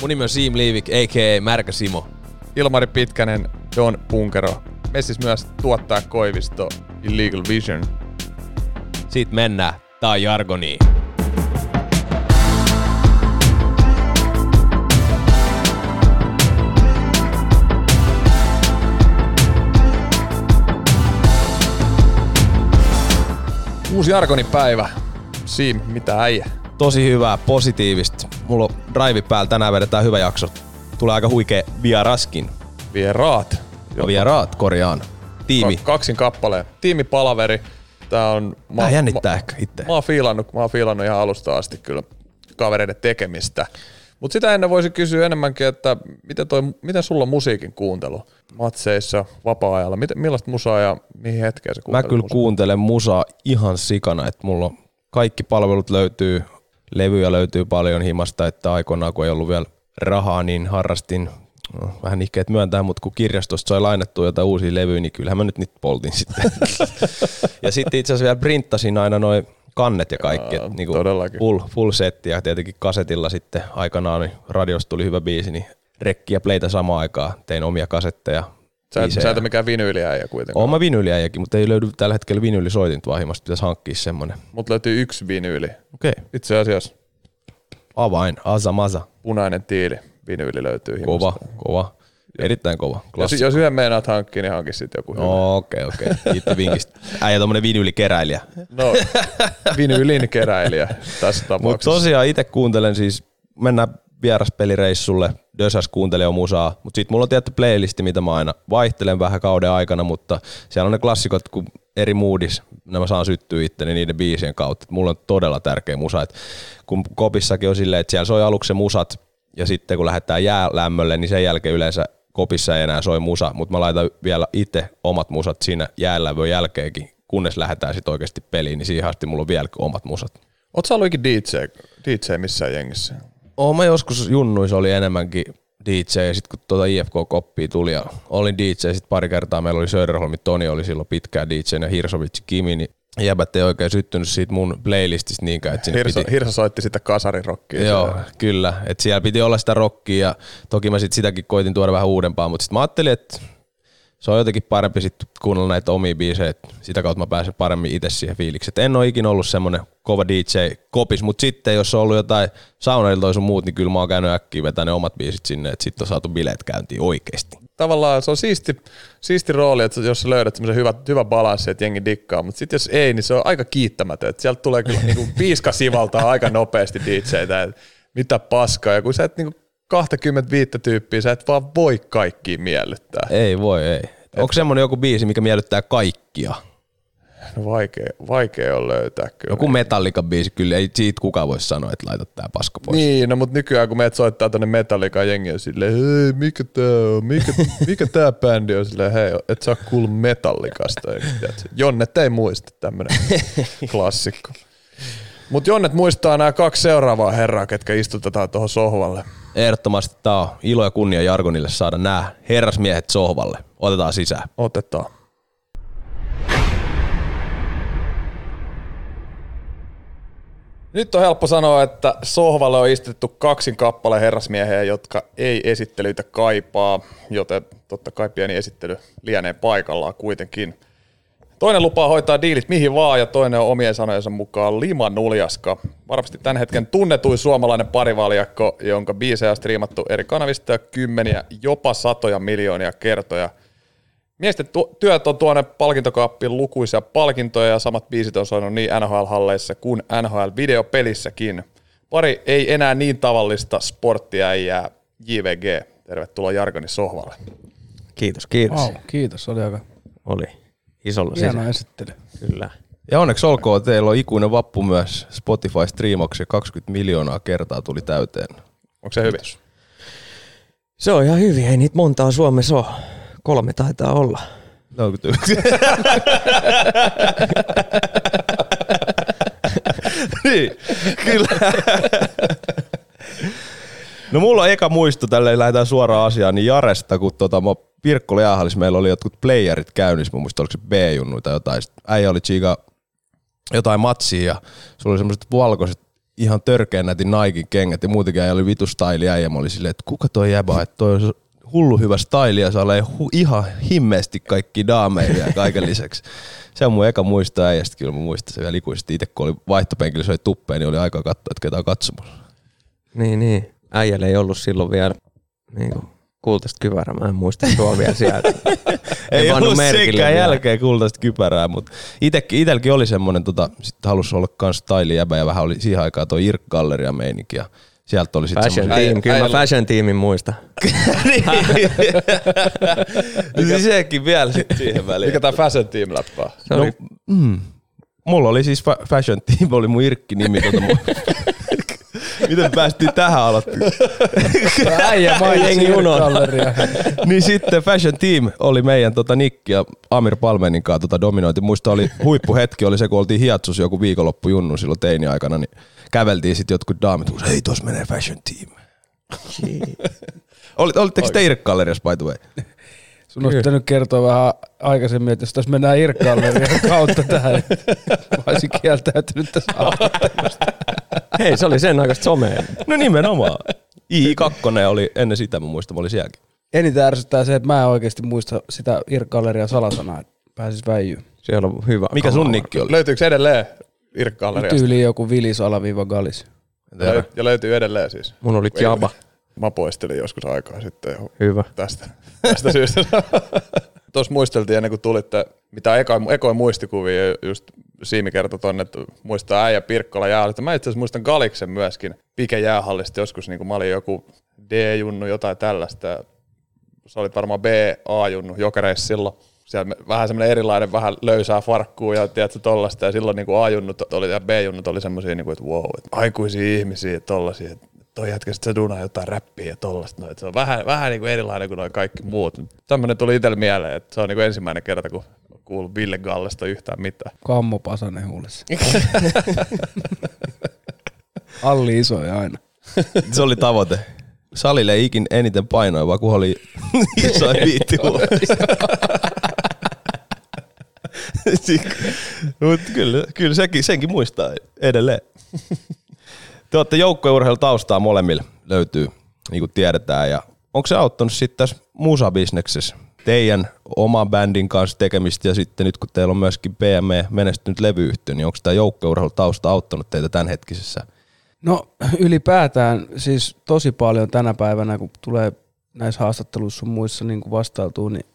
Mun nimi on Siim Liivik, a.k.a. Märkä Simo. Ilmari Pitkänen, Don Punkero. Me siis myös tuottaa Koivisto Illegal Vision. Siitä mennään. Tää on Jargoni. Uusi Jargoni päivä. Siim, mitä äijä? Tosi hyvää, positiivista. Mulla on drive päällä, tänään vedetään hyvä jakso. Tulee aika huikea vieraskin. Vieraat. No vieraat, korjaan. Tiimi. Ka- kaksin kappaleen. Tiimipalaveri. Tää on... Mä, Tää jännittää ehkä itse. Mä oon fiilannut, mä oon fiilannut ihan alusta asti kyllä kavereiden tekemistä. Mutta sitä ennen voisi kysyä enemmänkin, että miten, toi, miten sulla on musiikin kuuntelu matseissa, vapaa-ajalla? Miten, millaista musaa ja mihin hetkeen se Mä kyllä musaa? kuuntelen musaa ihan sikana, että mulla on kaikki palvelut löytyy, levyjä löytyy paljon himasta, että aikoinaan kun ei ollut vielä rahaa, niin harrastin no, vähän ihkeet myöntää, mutta kun kirjastosta sai lainattua jotain uusia levyjä, niin kyllähän mä nyt niitä poltin sitten. ja sitten itse asiassa vielä printtasin aina noin kannet ja kaikki, Aa, että niinku todellakin. full, full setti ja tietenkin kasetilla sitten aikanaan niin radiosta tuli hyvä biisi, niin rekki ja pleitä samaan aikaan, tein omia kasetteja. Sä et, sä et mikään vinyyliäijä kuitenkaan. Oon mä vinyyliäjäkin, mutta ei löydy tällä hetkellä vinyylisoitinta vaan himasta, pitäisi hankkia semmonen. Mut löytyy yksi vinyyli. Okei. Okay. Itse asiassa Avain, asa masa. punainen tiili. Vinyyli löytyy Kova, himasta. kova. Erittäin kova. Jos, Klassikko. jos yhden meinaat hankkia, niin hankki sitten joku. No, okei, okei. Kiitos vinkistä. Äijä tommonen vinyylikeräilijä. No, vinyylin keräilijä tässä Mutta tapauksessa. tosiaan itse kuuntelen siis, mennään vieraspelireissulle, Dösäs kuuntelee jo musaa, mutta sitten mulla on tietty playlisti, mitä mä aina vaihtelen vähän kauden aikana, mutta siellä on ne klassikot, kun eri moodis, nämä saan syttyä itteni niiden biisien kautta. Et mulla on todella tärkeä musa, et kun kopissakin on silleen, että siellä soi aluksi musat, ja sitten kun lähdetään jäälämmölle, niin sen jälkeen yleensä kopissa ei enää soi musa, mutta mä laitan vielä itse omat musat siinä jäälävön jälkeenkin, kunnes lähdetään sitten oikeasti peliin, niin siihen asti mulla on vielä omat musat. Sä ollut ikin DJ, DJ missään jengissä? Oon mä joskus junnuissa oli enemmänkin DJ ja sitten kun tuota IFK-koppia tuli ja olin DJ sitten pari kertaa meillä oli Söderholmi, Toni oli silloin pitkään DJ ja Hirsovitsi Kimi, niin jäbät ei oikein syttynyt siitä mun playlistista niinkään, että Hirsa, piti... Hirsa soitti sitä kasarirokkia. Joo, siellä. kyllä. Että siellä piti olla sitä rockia ja toki mä sit sitäkin koitin tuoda vähän uudempaa, mutta sitten mä ajattelin, että se on jotenkin parempi sitten kuunnella näitä omia biisejä, sitä kautta mä pääsen paremmin itse siihen fiilikseen. Et en ole ikinä ollut semmoinen kova DJ kopis, mutta sitten jos on ollut jotain saunailtoja sun muut, niin kyllä mä oon käynyt äkkiä vetää ne omat biisit sinne, että sitten on saatu bileet käyntiin oikeesti. Tavallaan se on siisti, siisti rooli, että jos sä löydät semmoisen hyvä, hyvä balanssi, että jengi dikkaa, mutta sitten jos ei, niin se on aika kiittämätön. Että sieltä tulee kyllä niinku piiska sivaltaa aika nopeasti DJtä, että mitä paskaa. Ja kun sä et niinku 25 tyyppiä, sä et vaan voi kaikkia miellyttää. Ei voi, ei. Onko semmoinen joku biisi, mikä miellyttää kaikkia? No vaikea, vaikea on löytää kyllä. Joku Metallica biisi, kyllä ei siitä kukaan voi sanoa, että laita tää paska pois. Niin, no mutta nykyään kun meet soittaa tonne Metallica jengi on silleen, hei, mikä tää on, mikä, mikä tää bändi on, silleen, hei, et sä oo kuullut tiedät? Jonnet ei muista tämmönen klassikko. Mut Jonnet muistaa nämä kaksi seuraavaa herraa, ketkä istutetaan tuohon sohvalle. Ehdottomasti tää on ilo ja kunnia Jargonille saada nämä herrasmiehet sohvalle. Otetaan sisään. Otetaan. Nyt on helppo sanoa, että sohvalle on istutettu kaksin kappale herrasmiehiä, jotka ei esittelyitä kaipaa, joten totta kai pieni esittely lienee paikallaan kuitenkin. Toinen lupaa hoitaa diilit mihin vaan ja toinen on omien sanojensa mukaan Lima Nuljaska. Varmasti tämän hetken tunnetuin suomalainen parivaljakko, jonka biisejä on striimattu eri kanavista ja kymmeniä, jopa satoja miljoonia kertoja. Miesten tu- työt on tuonne palkintokaappiin lukuisia palkintoja ja samat biisit on soinut niin NHL-halleissa kuin NHL-videopelissäkin. Pari ei enää niin tavallista sporttiäijää JVG. Tervetuloa Jargonin sohvalle. Kiitos, kiitos. Wow, kiitos, oli aika Oli isolla hieno sisällä. esittely. Kyllä. Ja onneksi olkoon, teillä on ikuinen vappu myös Spotify-striimauksia. 20 miljoonaa kertaa tuli täyteen. Onko se hyvin? Se on ihan hyvin, ei niitä montaa Suomessa ole. Kolme taitaa olla. 41. niin, kyllä. No mulla on eka muisto, tälle lähdetään suoraan asiaan, niin Jaresta, kun tota, mä Pirkkola jäähallis, meillä oli jotkut playerit käynnissä, mä muistan, oliko se B-junnu tai jotain. Sitten äijä oli chiga jotain matsia ja sulla oli semmoiset valkoiset ihan törkeän nätin Nike kengät ja muutenkin äijä oli vitu style äijä. Mä olin silleen, että kuka toi jäbä, että toi on hullu hyvä style ja saa hu- ihan himmeesti kaikki daameja ja kaiken lisäksi. Se on mun eka muisto äijästä, kyllä mä muistan se vielä ikuisesti. Itse kun oli vaihtopenkillä, se oli tuppeen, niin oli aika katsoa, että ketä on katsomassa. Niin, niin. Äijällä ei ollut silloin vielä niin kuin, kultaista kypärää. Mä en muista tuo vielä sieltä. ei ollut sekään jälkeen kultaista kypärää, mutta itekin, itelläkin oli semmonen, tota, sit halusi olla kans style jäbä ja vähän oli siihen aikaan tuo Irk Galleria meininki ja sieltä oli sitten Fashion team, kyllä mä fashion teamin muistan. niin sekin vielä sit siihen väliin. Mikä tää Fashion Team läppää? Oli, Mm. Mulla oli siis fa- Fashion Team, oli mun Irkki-nimi. Tota mun... Miten päästiin tähän aloittaa? Äijä mainitsi. Galleria. niin sitten Fashion Team oli meidän tota Nick ja Amir Palmenin kanssa tota dominointi. Muista oli huippuhetki, oli se kun oltiin hiatsus joku viikonloppu junnu silloin teini-aikana, niin käveltiin sitten jotkut daamit, huusi, hei tuossa menee Fashion Team. Olit, olitteko te Irk-galleriassa by the way? Sun olisi pitänyt kertoa vähän aikaisemmin, että jos tässä mennään Irk-gallerian kautta tähän, niin mä olisin kieltäytynyt tässä haastattelusta. hei, se oli sen aikaista somea. No nimenomaan. I2 oli ennen sitä, mä muistan, mä olin sielläkin. Eniten ärsyttää se, että mä en oikeasti muista sitä Irk-gallerian salasanaa, että pääsis väijyyn. Siellä on hyvä. Mikä sun nikki oli? Löytyykö edelleen Irk-galleriasta? Tyyliin joku Vilis alaviiva Galis. Löy- ja löytyy edelleen siis. Mun oli Jaba. Mä poistelin joskus aikaa sitten Hyvä. tästä, tästä syystä. Tuossa muisteltiin ennen kuin tulitte, mitä eko, ekoja muistikuvia, just Siimi kertoi tonne, että muistaa äijä Pirkkola jäähallista. Mä itse asiassa muistan Galiksen myöskin Pike jäähallista joskus, niin kuin mä olin joku D-junnu, jotain tällaista. Sä olit varmaan B-A-junnu jokereissa silloin. Siellä vähän semmoinen erilainen, vähän löysää farkkuu ja tiedätkö tollasta. Ja silloin niin A-junnut oli ja B-junnut oli semmoisia, niin kuin, että wow, että aikuisia ihmisiä ja tollasia. Että toi jätkä sit se duunaa jotain räppiä ja tollasta. No, että se on vähän, vähän niin kuin erilainen kuin noin kaikki muut. Tämmöinen tuli itselle mieleen, että se on niin kuin ensimmäinen kerta, kun kuuluu Ville Gallesta yhtään mitään. Kammo Pasanen huulessa. Alli isoja aina. Se oli tavoite. Salille ei ikin eniten painoiva, kun oli isoin viitti Mut kyllä, kyllä sekin, senkin muistaa edelleen. Te olette joukkueurheilutaustaa molemmille löytyy, niin kuin tiedetään. Ja onko se auttanut sitten tässä musabisneksessä teidän oman bändin kanssa tekemistä ja sitten nyt kun teillä on myöskin PME menestynyt levyyhtiö, niin onko tämä joukkueurheilutausta auttanut teitä tämänhetkisessä No ylipäätään siis tosi paljon tänä päivänä, kun tulee näissä haastatteluissa muissa niin kuin niin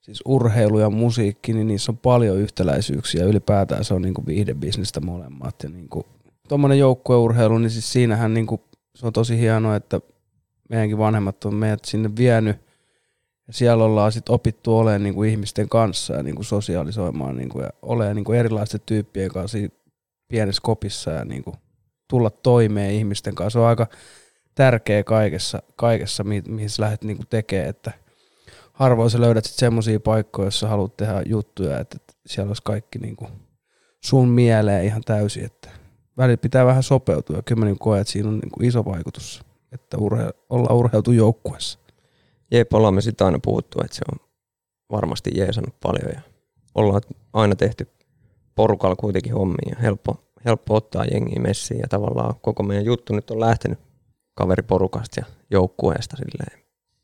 siis urheilu ja musiikki, niin niissä on paljon yhtäläisyyksiä. Ylipäätään se on niin kuin viihdebisnestä molemmat. Ja niin kuin, tuommoinen joukkueurheilu, niin siis siinähän niin kuin, se on tosi hienoa, että meidänkin vanhemmat on meidät sinne vienyt. Ja siellä ollaan sitten opittu olemaan niin kuin ihmisten kanssa ja niin kuin sosiaalisoimaan niin kuin, ja olemaan niin kuin erilaisten tyyppien kanssa pienessä kopissa ja niin kuin tulla toimeen ihmisten kanssa. Se on aika tärkeä kaikessa, kaikessa mi- mihin sä lähdet niinku tekemään, että harvoin sä löydät sit semmoisia paikkoja, joissa haluat tehdä juttuja, että, että siellä olisi kaikki niinku sun mieleen ihan täysin, että välillä pitää vähän sopeutua ja kyllä mä niinku koen, että siinä on niinku iso vaikutus, että urhe- ollaan urheiltu joukkueessa. Jep, ollaan me sitä aina puhuttu, että se on varmasti jeesannut paljon ja ollaan aina tehty porukalla kuitenkin hommia ja helppo, helppo ottaa jengiä messiin ja tavallaan koko meidän juttu nyt on lähtenyt kaveriporukasta ja joukkueesta silleen.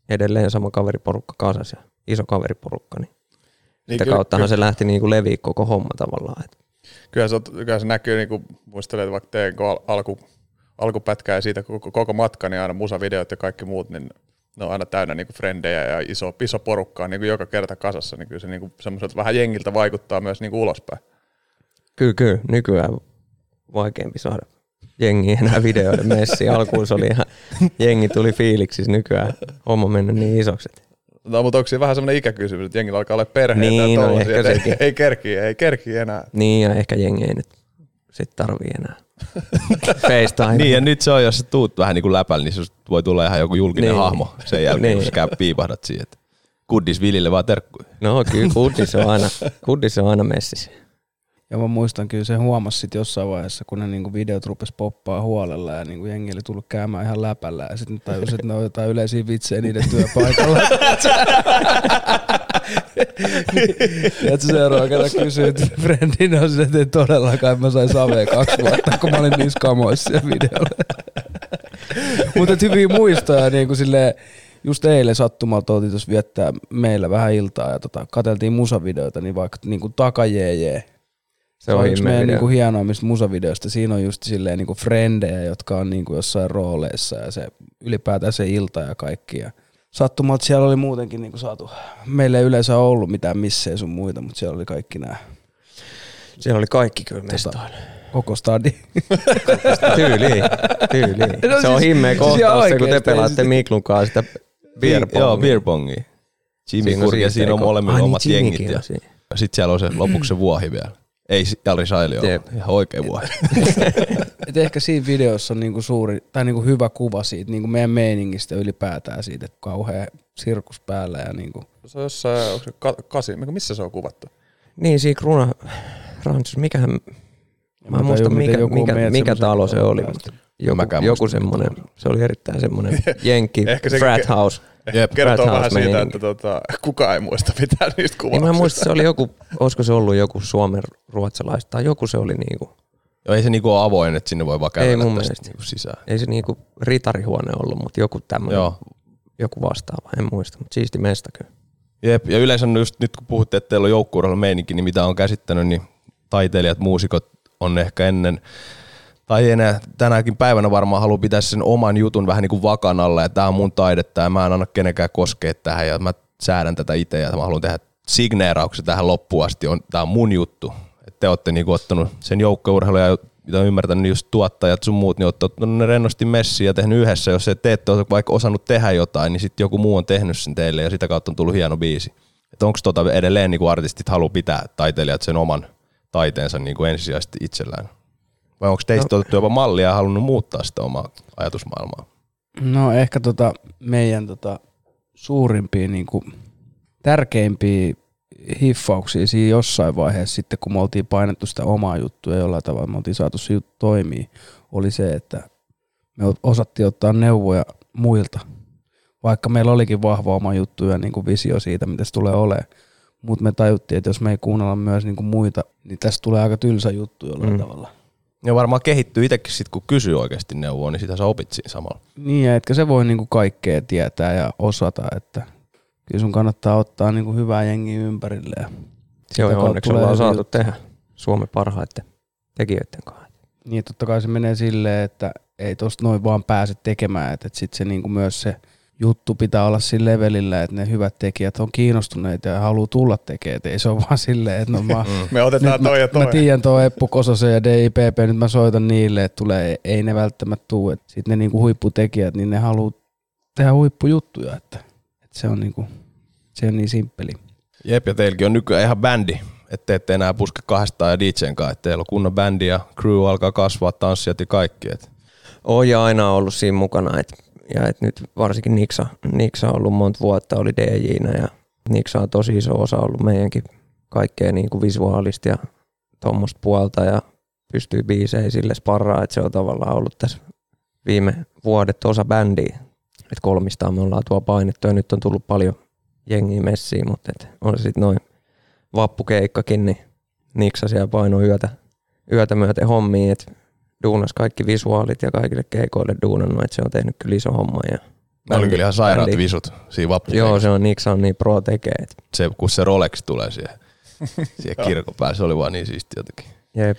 Edelleen sama kaveriporukka kasas ja iso kaveriporukka, niin, Niin sitä kyllä- kauttahan se lähti niin kuin leviä koko homma tavallaan. Et Kyllä se, kyllä se näkyy, niin kuin muistelee, että vaikka teen al- alku, alkupätkää ja siitä koko, koko matka, niin aina musavideot ja kaikki muut, niin ne on aina täynnä niin kuin frendejä ja iso, iso porukkaa niin kuin joka kerta kasassa, niin kyllä se niin semmoiselta vähän jengiltä vaikuttaa myös niin kuin ulospäin. Kyllä, kyllä. Nykyään vaikeampi saada jengiä enää videoiden messiin. Alkuun se oli ihan, jengi tuli fiiliksissä nykyään homma mennyt niin isoksi. että No, mutta onko siinä vähän semmoinen ikäkysymys, että jengillä alkaa olla perheitä Niin, ja no ehkä sekin. ei, ei kerki, ei kerki enää. Niin, ja ehkä jengi ei nyt sit tarvii enää FaceTime. Niin ja nyt se on, jos sä tuut vähän niin kuin läpällä, niin susta voi tulla ihan joku julkinen Niin. hahmo sen jälkeen, Niin. kun sä käy piipahdat siihen. Kuddis Vilille vaan terkkuja. No kyllä, kuddis on aina, kuddis on aina messissä. Ja mä muistan kyllä se huomasi sit jossain vaiheessa, kun ne niinku videot rupes poppaa huolella ja niinku jengi oli tullut käymään ihan läpällä ja sitten tajus, että ne on jotain yleisiä vitsejä niiden työpaikalla. Ja seuraava kerran kysyi, että friendin on se, että ei todellakaan mä sain savea kaksi vuotta, kun mä olin niissä kamoissa videolla. Mutta hyviä muistoja, niin kuin silleen, just eilen sattumalta oltiin tuossa viettää meillä vähän iltaa ja tota, katseltiin musavideoita, niin vaikka niin kuin. Se on yksi meidän niin kuin hienoimmista musavideoista. Siinä on just silleen niin kuin frendejä, jotka on niin kuin jossain rooleissa ja se ylipäätään se ilta ja kaikki. Ja sattumalta siellä oli muutenkin niin kuin saatu, meillä ei yleensä ollut mitään missejä sun muita, mutta siellä oli kaikki nämä. Siellä oli kaikki kyllä tota, Koko stadi. tyyli, tyyli. No, se on siis, himmeä siis kohtaus, se, kun te pelaatte siis... Miklun kanssa sitä beer Joo, beer pongia. Jimmy Kurki siinä on molemmilla omat niin, jengit. Ja sitten siellä on se lopuksi se vuohi vielä. Ei Jari Saili ole ihan oikein vuohi. Et ehkä siinä videossa on niinku suuri, tai niinku hyvä kuva siitä niinku meidän meiningistä ylipäätään siitä, että kauhea sirkus päällä. Ja niinku. Se on jossain, onko se ka- kasi, missä se on kuvattu? Niin, siinä Kruna Ranchos, mikähän, mä en muista mikä, mikä, mikä talo se oli, mutta joku, joku semmoinen, se oli erittäin semmoinen jenkki, frat house. Jep, kertoo vähän siitä, meininki. että tota, kukaan ei muista mitään niistä kuvauksista. Niin mä muistan, se oli joku, olisiko se ollut joku suomen ruotsalaista, tai joku se oli niinku. Joo, ei se niinku ole avoin, että sinne voi vaan käydä ei mun tästä niinku sisään. Ei se niinku ritarihuone ollut, mutta joku tämmöinen, joku vastaava, en muista, mutta siisti meistä kyllä. Jep, ja yleensä just nyt kun puhutte, että teillä on joukkuudella meininki, niin mitä on käsittänyt, niin taiteilijat, muusikot on ehkä ennen tai enää tänäkin päivänä varmaan haluaa pitää sen oman jutun vähän niin kuin vakan alla, ja tämä on mun taidetta ja mä en anna kenenkään koskea tähän ja mä säädän tätä itse ja mä haluan tehdä signeerauksen tähän loppuun asti, on, tämä on mun juttu. Et te olette niin ottanut sen joukkourheilun ja mitä ymmärtänyt, niin just tuottajat sun muut, niin olette ottanut ne rennosti messiin ja tehnyt yhdessä. Jos te ette ole vaikka osannut tehdä jotain, niin sitten joku muu on tehnyt sen teille ja sitä kautta on tullut hieno biisi. Että onko tota edelleen niin kuin artistit haluaa pitää taiteilijat sen oman taiteensa niin kuin ensisijaisesti itsellään? Vai onko teistä no. otettu jopa mallia ja halunnut muuttaa sitä omaa ajatusmaailmaa? No ehkä tota meidän tota suurimpia niin kuin, tärkeimpiä hiffauksia siinä jossain vaiheessa sitten, kun me oltiin painettu sitä omaa juttua jollain tavalla me oltiin saatu se juttu toimii, oli se, että me osattiin ottaa neuvoja muilta. Vaikka meillä olikin vahva oma juttu ja niin kuin visio siitä, mitä se tulee olemaan. Mutta me tajuttiin, että jos me ei kuunnella myös niin kuin muita, niin tästä tulee aika tylsä juttu jollain mm. tavalla. Ja varmaan kehittyy itsekin sit, kun kysyy oikeasti neuvoa, niin sitä sä opit siinä samalla. Niin, ja etkä se voi niinku kaikkea tietää ja osata, että kyllä sun kannattaa ottaa niinku hyvää jengiä ympärille. Ja Joo, ja onneksi ollaan saatu tehdä Suomen parhaiten tekijöiden kanssa. Niin, totta kai se menee silleen, että ei tosta noin vaan pääse tekemään, että, että sitten se niinku myös se – juttu pitää olla sillä levelillä, että ne hyvät tekijät on kiinnostuneita ja haluaa tulla tekemään. Ei se ole vaan silleen, että no mä, mm. me otetaan toi ja toi. Mä, mä tiedän tuo Eppu Kososen ja DIPP, nyt mä soitan niille, että tulee, ei ne välttämättä tule. Sitten ne niinku huipputekijät, niin ne haluaa tehdä huippujuttuja, että, että se on niinku, se on niin simppeli. Jep, ja teilläkin on nykyään ihan bändi, että ette enää puske kahdestaan ja DJn kanssa, että teillä on kunnon bändi ja crew alkaa kasvaa, tanssijat ja kaikki. Et. On ja aina ollut siinä mukana, että ja et nyt varsinkin Niksa, Niksa on ollut monta vuotta, oli DJnä ja Niksa on tosi iso osa ollut meidänkin kaikkea niin kuin visuaalista ja tuommoista puolta ja pystyy biiseihin sille sparraa, että se on tavallaan ollut tässä viime vuodet osa bändiä. Että kolmistaan me ollaan tuo painettu ja nyt on tullut paljon jengiä messiin, mutta et on se sitten noin vappukeikkakin, niin Niksa siellä painoi yötä, yötä myöten hommiin, että duunas kaikki visuaalit ja kaikille keikoille duunannut, että se on tehnyt kyllä iso homma. Ja ne oli kyllä ihan sairaat bändi. visut siinä vappu. Joo, se on Niksa on niin pro tekee. Se, kun se Rolex tulee siihen, siihen kirkon päälle, se oli vaan niin siisti jotenkin. Jep.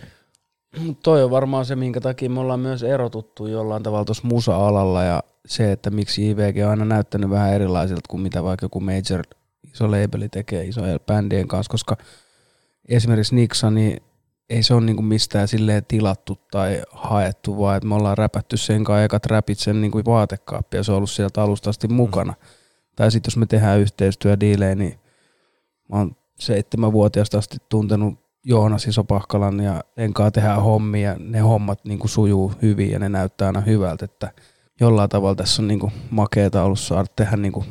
Mut toi on varmaan se, minkä takia me ollaan myös erotuttu jollain tavalla tuossa musa-alalla ja se, että miksi IVG on aina näyttänyt vähän erilaisilta kuin mitä vaikka joku major iso labeli tekee isojen bändien kanssa, koska esimerkiksi Niksa, niin ei se ole niinku mistään silleen tilattu tai haettu, vaan että me ollaan räpätty sen kanssa ekat räpit sen niinku vaatekaappi ja se on ollut sieltä alusta asti mukana. Mm. Tai sitten jos me tehdään yhteistyödiilejä, niin mä oon seitsemänvuotiaasta asti tuntenut Joonas Isopahkalan ja Enkaa tehdään hommia ja ne hommat niinku sujuu hyvin ja ne näyttää aina hyvältä, että jollain tavalla tässä on niinku makeeta ollut saada tehdä niinku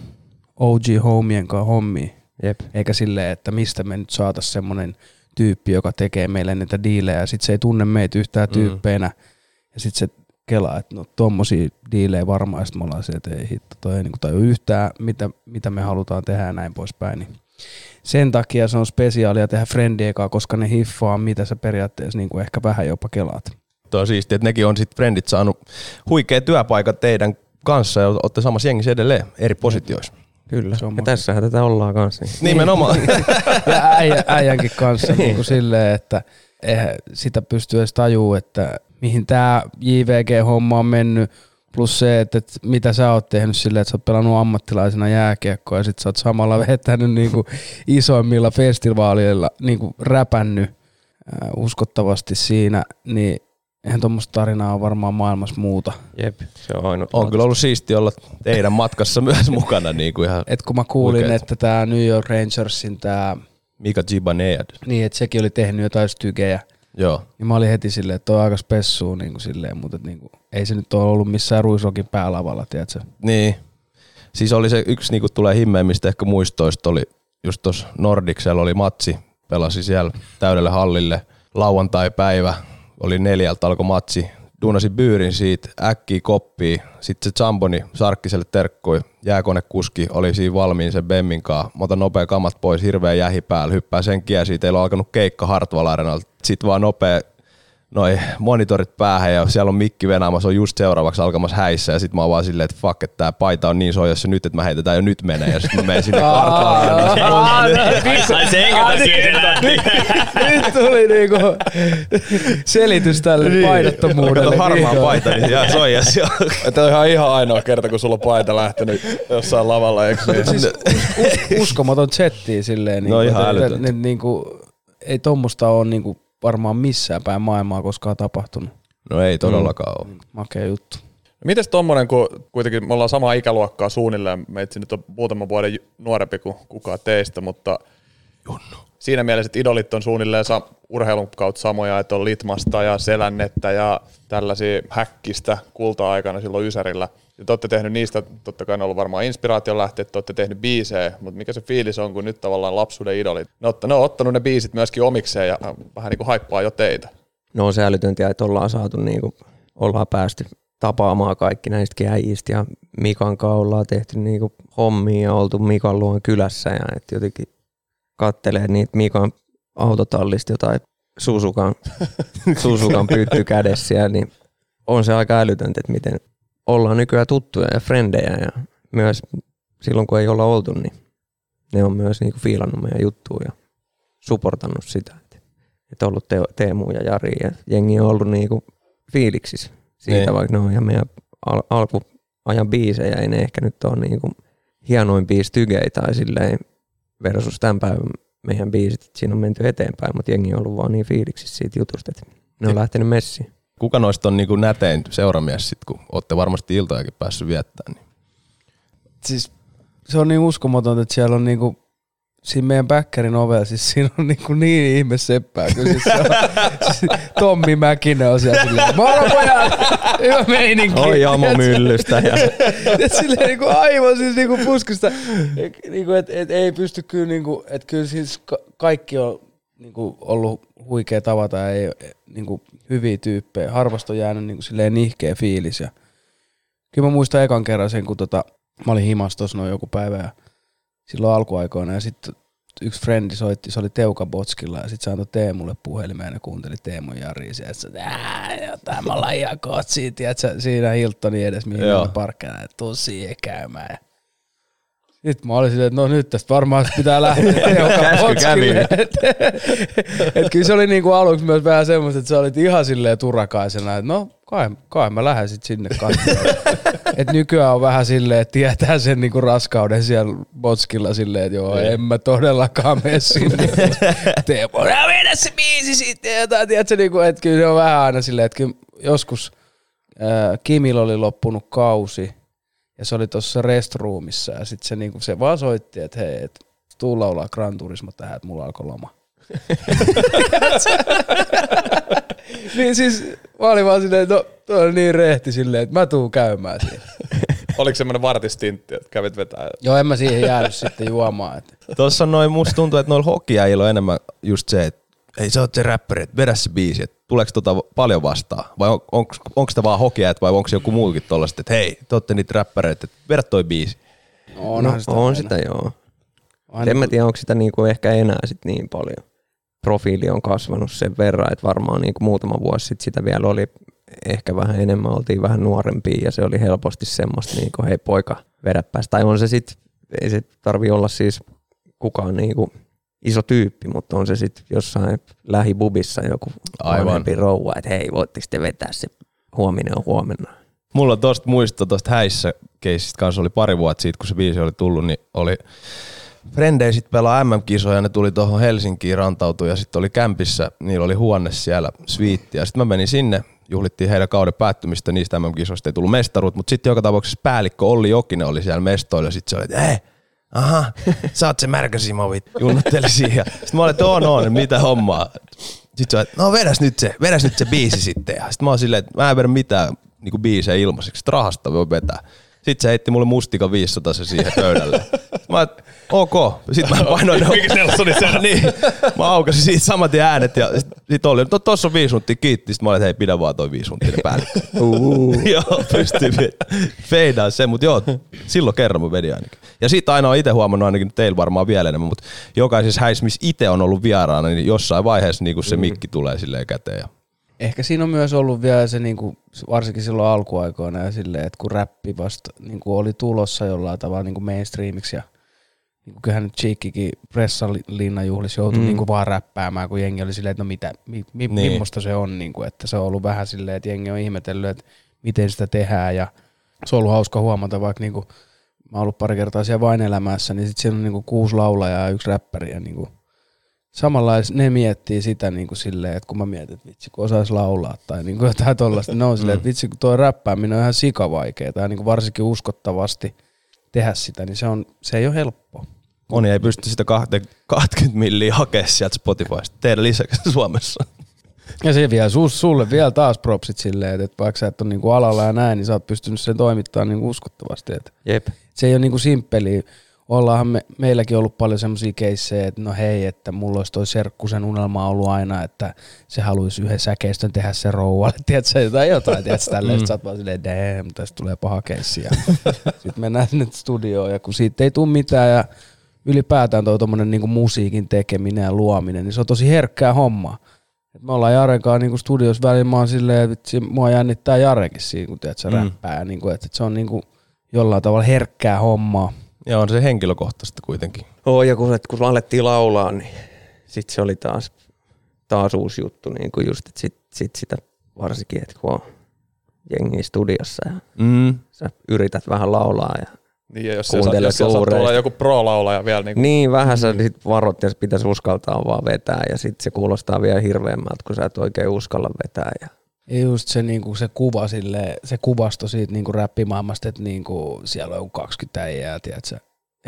OG-homien kanssa hommia. Jep. Eikä silleen, että mistä me nyt saataisiin semmoinen tyyppi, joka tekee meille niitä diilejä, ja sitten se ei tunne meitä yhtään tyyppeinä, ja sitten se kelaa, että no tommosia diilejä varmaan, ja sitten me ollaan se, että ei hitto, toi ei niinku taju yhtään, mitä, mitä me halutaan tehdä ja näin poispäin. Niin sen takia se on spesiaalia tehdä friendien kanssa, koska ne hiffaa, mitä sä periaatteessa niinku ehkä vähän jopa kelaat. Tuo on siistiä, että nekin on sitten Friendit saanut huikea työpaikat teidän kanssa ja olette samassa jengissä edelleen eri positioissa. Kyllä. Ja tässähän tätä ollaan kanssa. Niin. Nimenomaan. ja äijä, äijänkin kanssa niin kuin silleen, että eihän sitä pysty edes tajuu, että mihin tämä JVG-homma on mennyt, plus se, että, että mitä sä oot tehnyt silleen, että sä oot pelannut ammattilaisena jääkiekkoa ja sit sä oot samalla vetänyt niin kuin isoimmilla festivaaleilla niin kuin räpännyt ää, uskottavasti siinä, niin eihän tuommoista tarinaa ole varmaan maailmassa muuta. Jep, se on ainut. on kyllä ollut siisti olla teidän matkassa myös mukana niin kuin ihan Et kun mä kuulin, Huikeet. että tämä New York Rangersin tämä, Mika Zibanejad. niin että sekin oli tehnyt jotain stygejä, Joo. Niin mä olin heti silleen, että toi on aika spessuu niin kuin silleen, mutta niin kuin, ei se nyt ole ollut missään Ruisrokin päälavalla, tiedätkö? Niin. Siis oli se yksi niinku tulee himmeimmistä ehkä muistoista oli just tuossa Nordicsella oli matsi, pelasi siellä täydelle hallille lauantai-päivä, oli neljältä alkoi matsi, duunasi byyrin siitä, äkkiä koppii, sitten se Zamboni Sarkkiselle terkkui, jääkonekuski oli siinä valmiin sen Bemmin kanssa, mä otan nopea kamat pois, hirveä jähi päällä, hyppää sen kiesiin, teillä on alkanut keikka Hartwall Arenalta, sitten vaan nopea noi monitorit päähän ja siellä on mikki venaamassa, on just seuraavaksi alkamassa häissä ja sit mä oon vaan silleen, että fuck, että tää paita on niin soijassa nyt, että mä heitetään jo nyt menee ja sit mä menen sinne kartaalle. Ai senkä siitä lähti. Nyt tuli niinku selitys tälle niin. painottomuudelle. Kato harmaa vihdoin. paita, niin jää soijas. jo. Tämä on ihan, ihan ainoa kerta, kun sulla on paita lähtenyt jossain lavalla, eikö niin? Siis us- uskomaton chattia silleen. Niinku, No ihan että- älytöntä. niinku, ei tommosta ole niinku varmaan missään päin maailmaa koskaan tapahtunut. No ei todellakaan ole. Makea juttu. Mites tommonen, kun kuitenkin me ollaan samaa ikäluokkaa suunnilleen, meitsi nyt on muutaman vuoden nuorempi kuin kukaan teistä, mutta siinä mielessä, että idolit on suunnilleen sa- urheilun kautta samoja, että on Litmasta ja Selännettä ja tällaisia häkkistä kulta-aikana silloin Ysärillä. Ja te olette tehnyt niistä, totta kai ne on ollut varmaan inspiraation lähteet, te olette tehnyt biisejä, mutta mikä se fiilis on, kun nyt tavallaan lapsuuden idolit, ne, otta, ne on ottanut ne biisit myöskin omikseen ja äh, vähän niin kuin haippaa jo teitä. No on se älytöntä, että ollaan saatu niinku, ollaan päästy tapaamaan kaikki näistäkin äijistä ja Mikan kanssa ollaan tehty niinku hommia ja oltu Mikan luon kylässä ja et jotenkin kattelee niitä Mikan autotallista jotain Susukan, Susukan pytty kädessä niin on se aika älytöntä, että miten ollaan nykyään tuttuja ja frendejä ja myös silloin kun ei olla oltu, niin ne on myös niinku fiilannut meidän juttua ja supportannut sitä. Että ollut Teo, Teemu ja Jari ja jengi on ollut niinku fiiliksissä siitä, Niin. vaikka ne on ihan meidän al- alkuajan biisejä, ei ne ehkä nyt ole niinku hienoimpia stygejä tai silleen versus tämän päivän meidän biisit, että siinä on menty eteenpäin, mutta jengi on ollut vaan niin fiiliksissä siitä jutusta, että ne on lähtenyt messiin. Kuka noista on niinku nätein seuramies sit, kun olette varmasti iltojakin päässyt viettämään? Niin. Siis se on niin uskomatonta, että siellä on niinku siinä meidän bäkkärin ovella, siis siinä on niinku niin ihme seppää. Siis se on, siis Tommi Mäkinen on siellä silleen, moro pojat, hyvä meininki. Oi Amo Myllystä ja Et silleen niinku aivan siis niinku puskista, niinku, et, et, ei pysty kyllä niinku, et kyllä siis ka- kaikki on niinku ollut huikea tavata ja ei, niinku, hyviä tyyppejä. Harvasta on jäänyt niinku, silleen nihkeä fiilis. Ja kyllä mä muistan ekan kerran sen, kun tota, mä olin himas tuossa noin joku päivä ja silloin alkuaikoina ja sitten yksi frendi soitti, se oli Teuka Botskilla ja sitten se antoi Teemulle puhelimeen ja kuunteli Teemon Jari ja se että jotain me ollaan ihan tiedätkö, siinä Hiltonin edes, mihin me parkkana, että tuu siihen käymään. Ja sitten mä olin silleen, että no nyt tästä varmaan pitää lähteä Käsky kävi. Et kyllä se oli niinku aluksi myös vähän semmoista, että sä olit ihan silleen turakaisena, että no kai, kai mä lähden sit sinne katsomaan. Et nykyään on vähän silleen, että tietää sen niinku raskauden siellä Botskilla silleen, että joo, en mä todellakaan mene sinne. Teemo, "Älä mennä se biisi sitten jotain, tiedätkö, niinku, että kyllä se on vähän aina silleen, että joskus äh, Kimillä oli loppunut kausi ja se oli tuossa restroomissa ja sitten se, niinku, se vaan soitti, että hei, et, tuu laulaa Gran Turismo tähän, että mulla alkoi loma. niin siis mä olin vaan silleen, että no, toi on niin rehti silleen, että mä tuun käymään siinä. Oliko semmoinen vartistintti, että kävit vetää? Joo, en mä siihen jäänyt sitten juomaan. Tuossa noin musta tuntuu, että noilla hokiäjillä on enemmän just se, että ei sä oot se räppäri, että vedä se biisi, että tuleeko tota paljon vastaan? Vai on, onko, onko sitä vaan hokiajat vai onko se joku muukin tollaset, että hei, te ootte niitä räppäreitä, että vedä toi biisi. Onhan no, sitä on aina. sitä joo. Aina en mä kun- tiedä, onko sitä niinku ehkä enää sit niin paljon. Profiili on kasvanut sen verran, että varmaan niinku muutama vuosi sitten sitä vielä oli ehkä vähän enemmän, oltiin vähän nuorempia ja se oli helposti semmoista niinku, hei poika, vedäpäs. Tai on se sitten, ei se tarvi olla siis kukaan niinku iso tyyppi, mutta on se sitten jossain lähibubissa joku Aivan. vanhempi rouva, että hei, voitteko te vetää se huominen on huomenna. Mulla tosta muisto tosta häissä keisistä kanssa oli pari vuotta siitä, kun se biisi oli tullut, niin oli Frendei sit pelaa MM-kisoja, ne tuli tuohon Helsinkiin rantautui ja sitten oli kämpissä, niillä oli huone siellä, sviitti. Ja sitten mä menin sinne, juhlittiin heidän kauden päättymistä, niistä MM-kisoista ei tullut mestaruut, mutta sitten joka tapauksessa päällikkö Olli Jokinen oli siellä mestoilla ja sitten se oli, että hei, aha, sä oot se märkäsimovit, junnutteli siihen. Sitten mä olin, että on, on, mitä hommaa. Sitten että no vedäs nyt se, vedäs nyt se biisi sitten. Ja sitten mä oon silleen, että mä en vedä mitään niinku biisejä ilmaiseksi, rahasta voi vetää. Sitten se heitti mulle mustika 500 se siihen pöydälle. Mä että ok. Sitten mä painoin. Mikä Nelsonin sen? niin. Mä aukasin siitä saman tien äänet ja sit, sit oli, no tossa on viisi minuuttia, kiitti. Sitten mä olin, että hei, pidä vaan toi viisi minuuttia päällikkö. joo, pystyy feidaan se, mutta joo, silloin kerran mä vedin ainakin. Ja siitä aina on itse huomannut ainakin teillä varmaan vielä enemmän, mutta jokaisessa häissä, missä itse on ollut vieraana, niin jossain vaiheessa niin se mikki tulee silleen käteen. Ja Ehkä siinä on myös ollut vielä se, niinku, varsinkin silloin alkuaikoina ja silleen, että kun räppi vasta niinku oli tulossa jollain tavalla niinku mainstreamiksi ja niinku kyllähän nyt Cheekkikin pressalinnanjuhlissa joutui mm. niinku vaan räppäämään, kun jengi oli silleen, että no mitä, mi, mi, Niin. niin. millaista se on, niinku, että se on ollut vähän silleen, että jengi on ihmetellyt, että miten sitä tehdään ja se on ollut hauska huomata, vaikka niinku, mä oon ollut pari kertaa siellä vain elämässä, niin sit siellä on niinku kuusi laulajaa ja yksi räppäri ja niinku, samalla ne miettii sitä niin kuin silleen, että kun mä mietin, että vitsi kun osais laulaa tai niin kuin jotain tollaista, ne on silleen, että vitsi kun tuo räppääminen on ihan sikavaikeaa ja niin kuin varsinkin uskottavasti tehdä sitä, niin se, on, se ei ole helppo. moni ei pysty sitä 20 milliä hakemaan sieltä Spotifysta. Teidän lisäksi Suomessa. Ja se vielä sus, sulle vielä taas propsit silleen, että vaikka sä et ole niin kuin alalla ja näin, niin sä oot pystynyt sen toimittamaan niin kuin uskottavasti. Että Jep. se ei ole niin kuin simppeliä. Ollaanhan me, meilläkin ollut paljon semmoisia keissejä, että no hei, että mulla olisi toi serkkusen unelma ollut aina, että se haluaisi yhden säkeistön tehdä se rouvalle, tiedätkö, tai jotain, tiedätkö, tälleen, mm. sä oot vaan silleen, damn, tästä tulee paha keissi. Ja sitten mennään sinne studioon, ja kun siitä ei tule mitään, ja ylipäätään toi tommonen niinku musiikin tekeminen ja luominen, niin se on tosi herkkää hommaa. Et me ollaan Jarenkaan niinku studiossa välillä, mä oon silleen, että vitsi, mua jännittää Jarekin siinä, kun tiedät, se Mm. mm. räppää, niinku, että se on niinku jollain tavalla herkkää hommaa. Ja on se henkilökohtaisesti kuitenkin. Oo, ja kun, kun alettiin laulaa, niin sitten se oli taas, taas uusi juttu, niin kuin just, että sit, sit sitä varsinkin, että kun on jengi studiossa ja Mm. sä yrität vähän laulaa ja Niin, ja jos siellä, Kuuntele jos siellä sattuu suuresti. olla joku pro-laulaja vielä, niin, niin vähän sä sit varot ja pitäisi uskaltaa vaan vetää ja sitten se kuulostaa vielä hirveämmältä, kun sä et oikein uskalla vetää. Ja Ja just se, niinku, se kuva sille, se kuvasto siitä niinku räppimaailmasta, että niinku, siellä on joku 20 äijää, tiedätkö,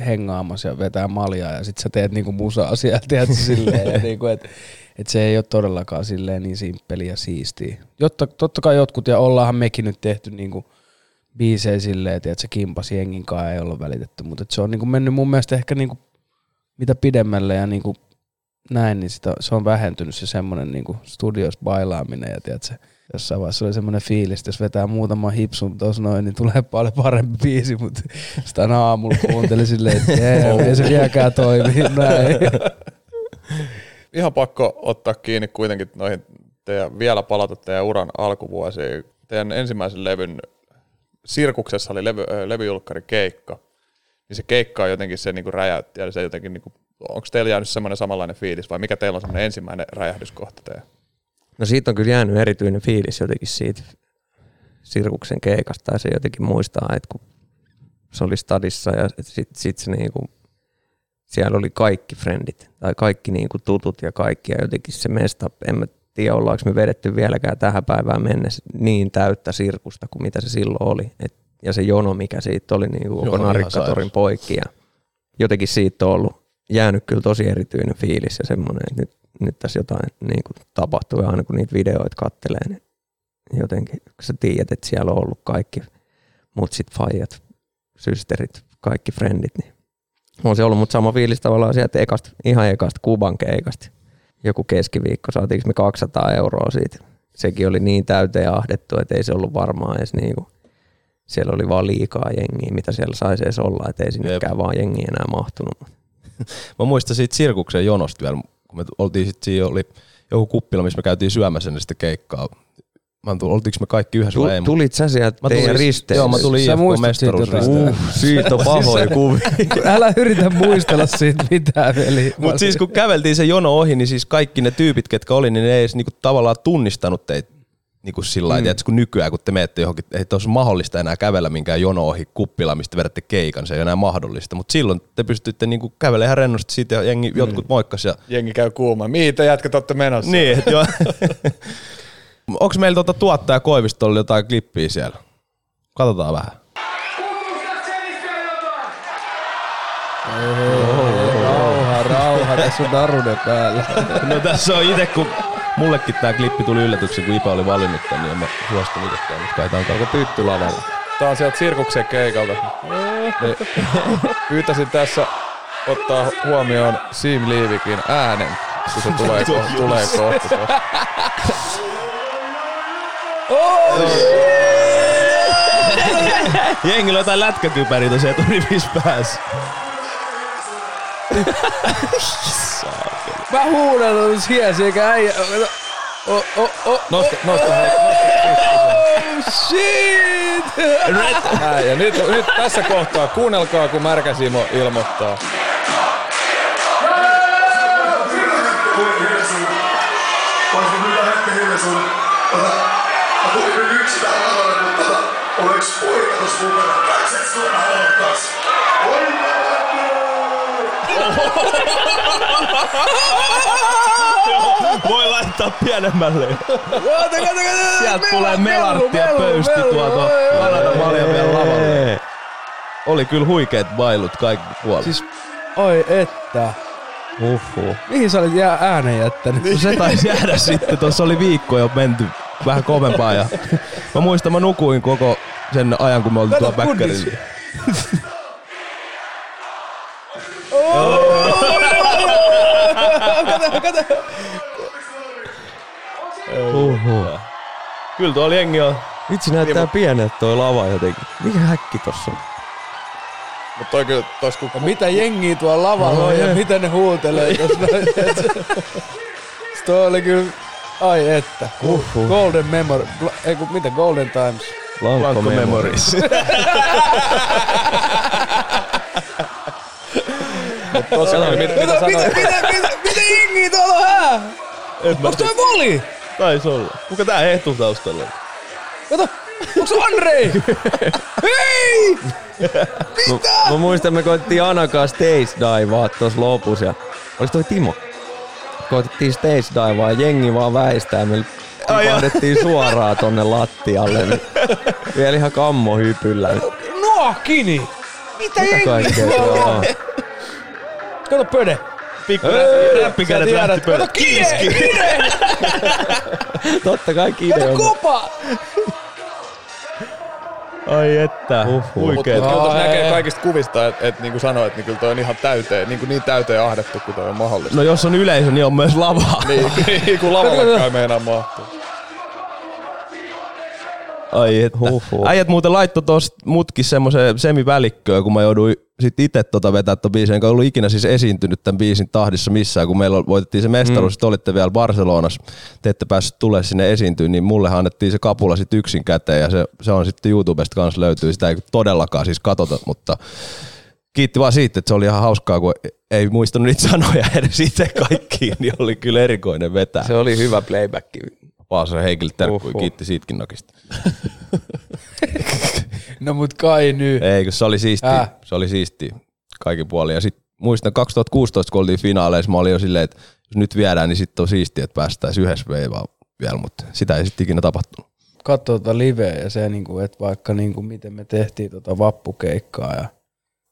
hengaamassa ja vetää maljaa ja sit sä teet niinku musaa siellä, tiedätkö, silleen, ja niinku, et, et se ei ole todellakaan silleen niin simppeli ja siistiä. Jotta, totta kai jotkut, ja ollaanhan mekin nyt tehty niinku biisejä silleen, että se kimpas jengin kanssa ei olla välitetty, mutta se on niinku mennyt mun mielestä ehkä niinku, mitä pidemmälle ja niinku näin, niin sitä, se on vähentynyt se semmoinen niinku studios bailaaminen ja tiedätkö, jossain vaiheessa oli semmoinen fiilis, että jos vetää muutama hipsun tuossa noin, niin tulee paljon parempi biisi, mutta sitä aina aamulla kuuntelin silleen, että jee, ei se vieläkään toimi, näin. ihan pakko ottaa kiinni kuitenkin noihin teidän, vielä palata teidän uran alkuvuosiin. Teidän ensimmäisen levyn Sirkuksessa oli levy, ö, levyjulkkari keikka, niin se keikka on jotenkin se niinku räjäytti ja se jotenkin niinku, onko teillä jäänyt semmoinen samanlainen fiilis vai mikä teillä on semmoinen ensimmäinen räjähdyskohta teidän? No siitä on kyllä jäänyt erityinen fiilis jotenkin siitä Sirkuksen keikasta ja se jotenkin muistaa, että kun se oli stadissa ja sitten sit se niinku, siellä oli kaikki frendit tai kaikki niinku tutut ja kaikki ja jotenkin se mesta, en mä tiedä ollaanko me vedetty vieläkään tähän päivään mennessä niin täyttä sirkusta kuin mitä se silloin oli. Et, ja se jono, mikä siitä oli niin koko Narikkatorin poikki ja jotenkin siitä on ollut jäänyt kyllä tosi erityinen fiilis ja semmoinen, että nyt, nyt tässä jotain niin kuin tapahtuu ja aina kun niitä videoita kattelee, niin jotenkin kun sä tiedät, että siellä on ollut kaikki mutsit, faijat, systerit, kaikki frendit, niin on se ollut, mutta sama fiilis tavallaan sieltä ekasta, ihan ekasta Kuban keikasta. joku keskiviikko, saatiinko me 200 euroa siitä. Sekin oli niin täyteen ahdettu, että ei se ollut varmaan edes niinku, siellä oli vaan liikaa jengiä, mitä siellä saisi edes olla, että ei sinnekään vaan jengi enää mahtunut. Mä muistan siitä sirkuksen jonosta vielä, kun me oltiin sit siinä oli joku kuppila, missä me käytiin syömässä ennen sitä keikkaa. Mä tullut, oltiinko me kaikki yhdessä vai ei? Tu- tulit sä sieltä Mä teidän tulin- risteessä? Joo, mä tulin Sä IFK jotain? Uh, siitä on pahoja kuvia. Älä yritä muistella siitä mitään, veli. Mutta siis kun käveltiin se jono ohi, niin siis kaikki ne tyypit, ketkä oli, niin ne ei edes niinku tavallaan tunnistanut teitä niinku sillä lailla, mm. kun nykyään kun te menette johonkin, ei olisi mahdollista enää kävellä minkään jono ohi kuppila, mistä vedätte keikan, se ei enää mahdollista. Mutta silloin te pystytte niinku kävelemään ihan rennosti siitä ja jengi, mm. jotkut moikkas ja Jengi käy kuuma. Te jätkät olette menossa? niin, et joo. Onko meillä tuota tuottaja Koivistolla jotain klippiä siellä? Katsotaan vähän. Rauha, rauha, tässä on narunen päällä. No tässä on itse, kun mullekin tämä klippi tuli yllätyksen, kun Ipa oli valinnut tän, niin en mä suostunut itsekään, mutta kai tää on Onko pytty lavalla? Tää on sieltä sirkuksen keikalta. Niin, pyytäisin tässä ottaa huomioon Sim Liivikin äänen, kun se tulee, ko- tulee kohta. Jengillä on jotain lätkäkypäriä tuossa eturivissä päässä. Mä huudan siesi eikä äijä. Oh, oh, oh, Nosta, nosta, hei, oh, shit! Näin, ja nyt, nyt tässä kohtaa kuunnelkaa, kun Märkä Simo ilmoittaa. Voisin nyt hetken hiljaisuuden. Ota, mä Voi laittaa pienemmälle. Sieltä tulee melartti ja pöysti tuolta. Kanada oi. malja vielä lavalle. Oli kyllä huikeet bailut kaikki puolet. Siis, oi että. Uhu. Mihin sä olit jää äänen jättänyt? No se taisi jäädä sitten, tuossa oli viikko jo menty vähän kovempaa ja mä muistan, mä nukuin koko sen ajan, kun me oltiin tuolla kundis. backerilla. Kyllä tuolla jengi on. Vitsi näyttää pieneltä toi lava jotenkin. Mikä häkki tossa on? Mutta toi kyllä, tos kun Ja mitä jengiä tuolla lavalla No, on ja mitä ne huutelee tuossa toi oli kyllä, ai että. Uhu. Golden Memory, ei kun mitä, Golden Times. Lankko memories. Mitä mitä, mitä, mitä, mitä jengiä tuolla on, Onks toi Voli? Taisi olla. Kuka tää Ehtu taustalla? Kato, onks se Andrei? Hei! Mä, mä muistan, me koitettiin Anakaan stage divea tuossa lopussa ja olis toi Timo? Koitettiin stage divea ja jengi vaan väistää. Me tipahdet suoraan tonne lattialle. Niin vielä ihan kammo hypyllä. Nuokini! Mitä, Mitä on? Kato pöde. Pikku räppikädet lähti. Kato kide, kide! Totta kai kiinni on. kopa! Ai että. Uhuh. Huikeet. Kyllä tuossa Ai. näkee kaikista kuvista, että et, niin kuin sanoit, niin kyllä toi on ihan täyteen, niin, kuin niin täyteen ahdettu kuin toi on mahdollista. No jos on yleisö, niin on myös lavaa. Niin, niin kuin lavalle kai meinaa mahtuu. Ai että. Huhhuh. Äijät muuten laittoi tosta mutkin semmoisen semivälikköön, kun mä jouduin sit itse tota vetää ton biisin, enkä ollut ikinä siis esiintynyt tämän biisin tahdissa missään, kun meillä voitettiin se mestaruus, mm. olitte vielä Barcelonassa, te ette päässyt tulee sinne esiintyä, niin mulle annettiin se kapula sit yksin käteen ja se, se on sitten YouTubesta kanssa löytyy, sitä ei todellakaan siis katota, mutta kiitti vaan siitä, että se oli ihan hauskaa, kun ei muistanut niitä sanoja edes itse kaikkiin, niin oli kyllä erikoinen vetää. Se oli hyvä playback. Vaasan Heikille terkkui, Uhuh. kiitti siitäkin nokista. No mut kai nyt. Ei, kun se oli siisti. Äh. Äh. Se oli siisti kaikin puolin. Ja sitten muistan 2016, kun oltiin finaaleissa, mä olin jo silleen, että jos nyt viedään, niin sitten on siistiä, että päästäisiin yhdessä veivaan vielä, mutta sitä ei sitten ikinä tapahtunut. Katso tota liveä ja se, niinku, että vaikka niinku, miten me tehtiin tota vappukeikkaa ja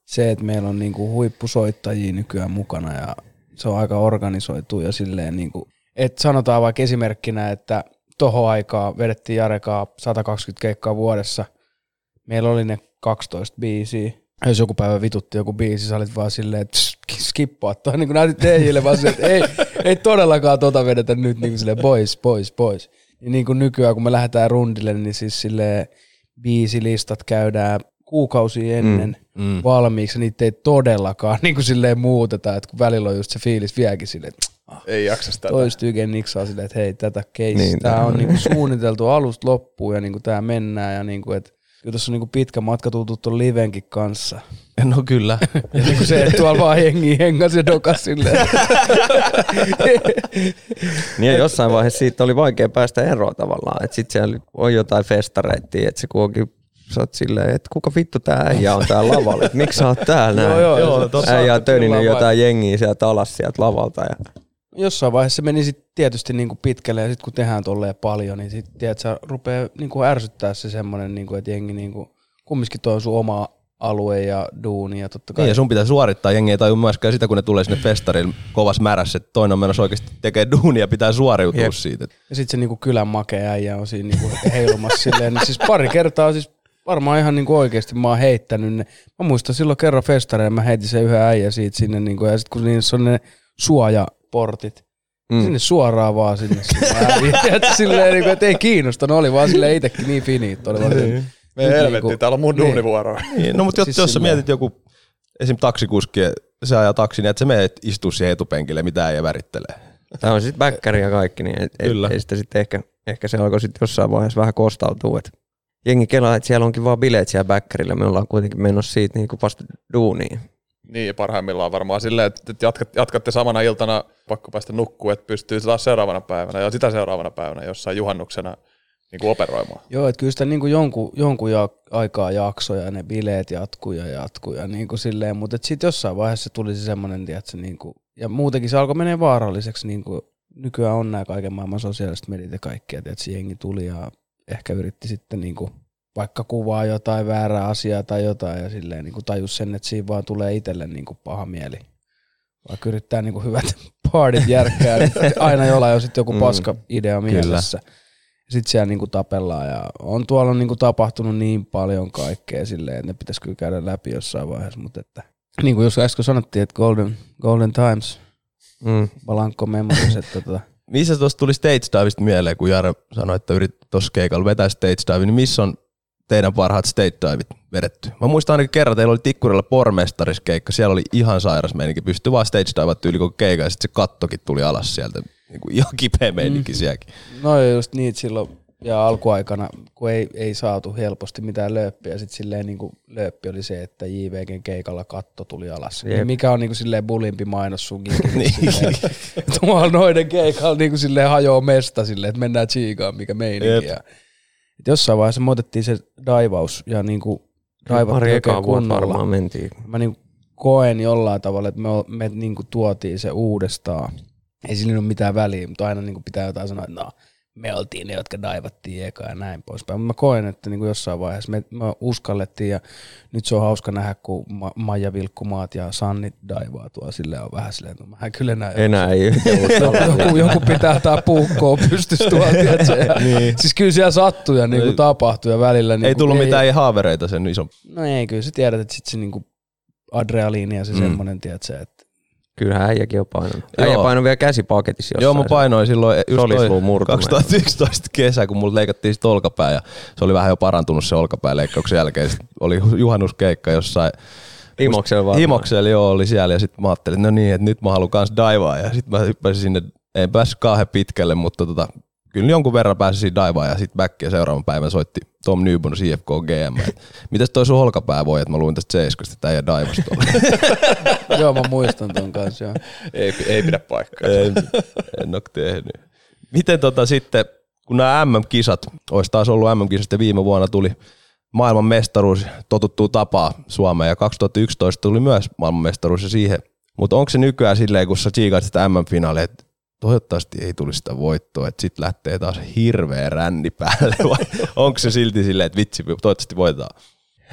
se, että meillä on niinku huippusoittajia nykyään mukana ja se on aika organisoitu ja silleen niinku, että sanotaan vaikka esimerkkinä, että tohon aikaa vedettiin Jarekaa 120 keikkaa vuodessa. Meillä oli ne 12 biisiä. Jos joku päivä vitutti joku biisi, sä olit vaan silleen, että skippaa toi. Niin kuin näytit teille, vaan silleen, että ei, ei todellakaan tota vedetä nyt niinku niin kuin silleen, pois, pois, pois. Ja niin kuin nykyään, kun me lähdetään rundille, niin siis silleen biisilistat käydään kuukausi ennen mm, mm. valmiiksi, niitä ei todellakaan niin kuin silleen muuteta, että kun välillä on just se fiilis vieläkin silleen, että Ah. ei jaksa sitä. Toistyykeen niksaa silleen, että hei, tätä keissi, niin, tämä on niinku niin. suunniteltu alusta loppuun ja niinku tämä mennään ja niinku, että kyllä tässä on niinku pitkä matka tultu tuon livenkin kanssa. No kyllä. Ja niinku se, että tuolla vaan jengi hengas ja dokas silleen. niin ja jossain vaiheessa siitä oli vaikea päästä eroon tavallaan. Että sitten siellä on jotain festareittia, että se kuokin sä oot silleen, että kuka vittu tää äijä on täällä lavalla, että miksi sä oot täällä näin? joo, joo, joo, äijä on töninyt jotain jengiä sieltä alas sieltä lavalta. Ja jossain vaiheessa meni sit tietysti niinku pitkälle ja sitten kun tehdään tolleen paljon, niin sitten tiedät, sä rupeaa niinku ärsyttää se semmoinen, niinku, että jengi niinku, kumminkin toi on sun oma alue ja duuni ja totta kai. Niin, ja sun pitää suorittaa jengi ei tajua myöskään sitä, kun ne tulee sinne festarille kovas märässä, että toinen on menossa oikeasti tekee duunia ja pitää suoriutua Jep. siitä. Ja sitten se niinku kylän makea äijä on siinä niinku heilumassa silleen, niin siis pari kertaa siis varmaan ihan niinku oikeasti mä oon heittänyt ne. Mä muistan silloin kerran festareen, mä heitin sen yhden äijä siitä sinne, niinku, ja sitten kun niissä on ne suoja portit. Mm. Sinne suoraan vaan sinne. ja silleen, niin kuin, että ei kiinnostanut, oli vaan sille itsekin niin finiit. Oli vaan. Niin. Me helvetti, niin täällä on mun niin. duunivuoro. Niin. No mutta siis jos sä mietit joku, esim. taksikuski, se ajaa taksin, niin että se menee istuu siihen etupenkille, mitä ei värittele. Tämä on sitten väkkäri ja kaikki, niin et, et, Kyllä. Et, sitä sitten ehkä, ehkä se alkoi sitten jossain vaiheessa vähän kostautua, että jengi kelaa, että siellä onkin vaan bileet siellä bäkkärillä, me ollaan kuitenkin menossa siitä niin kuin vasta duuniin. Niin, parhaimmillaan varmaan silleen, että jatkat, jatkatte samana iltana, pakko päästä nukkuun, että pystyy taas seuraavana päivänä ja sitä seuraavana päivänä jossain juhannuksena niin kuin operoimaan. Joo, että kyllä sitä niin kuin jonkun, jonkun ja, aikaa jaksoja ja ne bileet jatkuu ja jatkuu ja niin kuin silleen, mutta sitten jossain vaiheessa tuli se semmoinen, tiedätkö, niin kuin, ja muutenkin se alkoi menee vaaralliseksi, niin kuin nykyään on nämä kaiken maailman sosiaaliset mediat ja kaikkia, että jengi tuli ja ehkä yritti sitten niin kuin vaikka kuvaa jotain väärää asiaa tai jotain ja silleen niin kuin tajus sen, että siinä vaan tulee itselle niin kuin paha mieli. Vaikka yrittää niinku niin kuin hyvät partit järkkää, niin aina jollain on sitten joku mm. paska mm, idea mielessä. Sitten siellä niin kuin tapellaan ja on tuolla niin kuin tapahtunut niin paljon kaikkea silleen, että ne pitäisi kyllä käydä läpi jossain vaiheessa, mutta että niin kuin jos äsken sanottiin, että Golden, golden Times, mm. Memories, että tota, missä tuosta tuli stage divesta mieleen, kun Jare sanoi, että yrit tuossa keikalla vetää stage dive, niin missä on teidän parhaat state diveit vedetty? Mä muistan ainakin kerran, teillä oli Tikkurilla pormestariskeikka, siellä oli ihan sairas meininki, pystyi vaan stage divat yli koko keikka, ja sitten se kattokin tuli alas sieltä, niin kuin ihan kipeä meininki mm. sielläkin. No just niitä silloin ja alkuaikana, kun ei, ei saatu helposti mitään lööppiä, sitten silleen niin kuin lööppi oli se, että JVGn keikalla katto tuli alas. Niin ja mikä on niin kuin silleen bulimpi mainos sun. Niin. Tuolla noiden keikalla niin kuin silleen hajoo mesta silleen, että mennään chiikaan, mikä meininki. Jep. Ja et jossain vaiheessa me otettiin se daivaus ja niin kuin ekaa vuotta varmaan mentiin. Mä niin koen jollain tavalla, että me, me niin kuin tuotiin se uudestaan. Ei sillä ole mitään väliä, mutta aina niin kuin pitää jotain sanoa, että no, me oltiin ne, jotka daivattiin eka ja näin poispäin. Mä koen, että niin kuin jossain vaiheessa me, me uskallettiin ja nyt se on hauska nähdä, kun Ma- Maija Vilkkumaat ja Sanni daivaa tuolla silleen on vähän silleen, että no, mä kyllä näin. Enää ei. joku, joku pitää tää puukkoa pystyssä tuolla. niin. Siis kyllä siellä sattuu ja niin kuin tapahtuu ja välillä. Niin ei niinku tullut ei, mitään ei, haavereita sen iso. No ei, kyllä sä tiedät, että sit se niin kuin adrealiini ja se mm. semmoinen, tiedätkö, että Kyllähän äijäkin on painanut. Äijä Joo. painoi vielä käsipaketissa jossain. Joo, mä painoin silloin just 2011 kesä, kun mulle leikattiin sit olkapää ja se oli vähän jo parantunut se olkapääleikkauksen jälkeen. Sit oli juhannuskeikka jossain Himoksella vaan. Himoksella joo oli siellä ja sitten mä ajattelin, no niin, että nyt mä haluan kans daivaa ja sitten mä hyppäsin sinne, ei päässyt kauhean pitkälle, mutta tota, kyllä jonkun verran pääsi siinä daivaan ja sitten backia seuraavan päivän soitti Tom Newbon CFK GM. Mitäs toi sun holkapää voi, että mä luin tästä seiskosta, että ei daivasta Joo, mä muistan ton kanssa. Joo. Ei, ei pidä paikkaa. en, en ole tehnyt. Miten tota sitten, kun nämä MM-kisat, olisi taas ollut MM-kisat ja viime vuonna tuli maailman mestaruus totuttuu tapaa Suomeen ja 2011 tuli myös maailman mestaruus ja siihen. Mutta onko se nykyään silleen, kun sä tsiikaat sitä MM-finaalia, että toivottavasti ei tulisi sitä voittoa, että sitten lähtee taas hirveä ränni päälle, vai onko se silti silleen, että vitsi, toivottavasti voitetaan?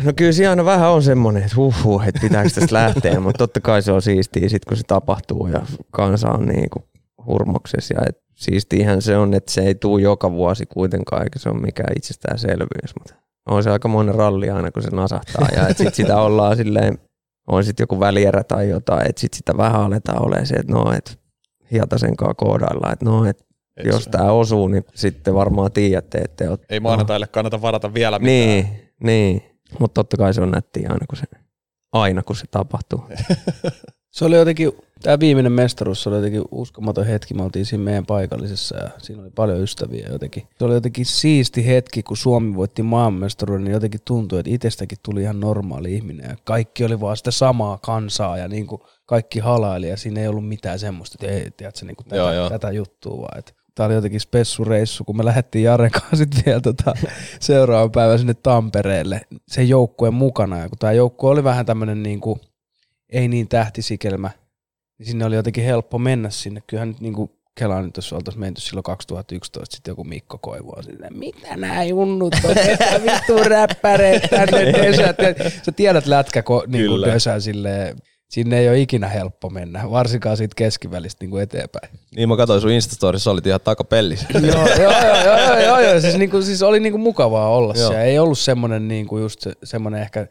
No kyllä se aina vähän on semmoinen, että huhhuh, että pitääkö tästä lähteä, mutta totta kai se on siistiä sitten kun se tapahtuu ja kansa on niin kuin hurmoksessa ja et siistiihän se on, että se ei tule joka vuosi kuitenkaan, eikä se ole mikään itsestäänselvyys, mutta on se aika monen ralli aina, kun se nasahtaa ja että sit sitä ollaan silleen, on sitten joku välierä tai jotain, että sitten sitä vähän aletaan olemaan se, että no, että Hietasen kanssa koodailla, että no, Et jos se- tämä osuu, niin sitten varmaan tiedätte, että oot, Ei maanantaille kannata varata vielä mitään. Niin, niin. Mutta totta kai se on nättiä aina, kun se, aina kun se tapahtuu. Se oli jotenkin, tämä viimeinen mestaruus se oli jotenkin uskomaton hetki. Me oltiin siinä meidän paikallisessa ja siinä oli paljon ystäviä jotenkin. Se oli jotenkin siisti hetki, kun Suomi voitti maailmanmestaruuden, niin jotenkin tuntui, että itsestäkin tuli ihan normaali ihminen ja kaikki oli vaan sitä samaa kansaa ja niin kuin kaikki halaili ja siinä ei ollut mitään semmoista, että ei, tiedätkö, niin kuin tätä, Joo, joo. tätä juttua vaan. Että Tämä oli jotenkin spessureissu, kun me lähdettiin Jaren kanssa sitten vielä tota, seuraavan päivän sinne Tampereelle sen joukkueen mukana. Ja kun tämä joukkue oli vähän tämmöinen niin kuin, ei niin tähtisikelmä, niin sinne oli jotenkin helppo mennä sinne. Kyllähän nyt niin kuin Kelaan nyt, jos oltaisiin menty silloin 2011, sitten joku Mikko Koivu on silleen, mitä nämä junnut on, mitä vittu räppäreet tänne Dösät. Sä tiedät lätkä, niin kuin. Dösä silleen, sinne ei ole ikinä helppo mennä, varsinkaan siitä keskivälistä niin kuin eteenpäin. Niin mä katsoin sun Instastorissa, olit ihan takapellissä. joo, joo, joo, joo, joo, joo, joo. Siis, niinku, siis oli niinku mukavaa olla Joo. siellä. Ei ollut semmoinen niinku just se, semmoinen ehkä,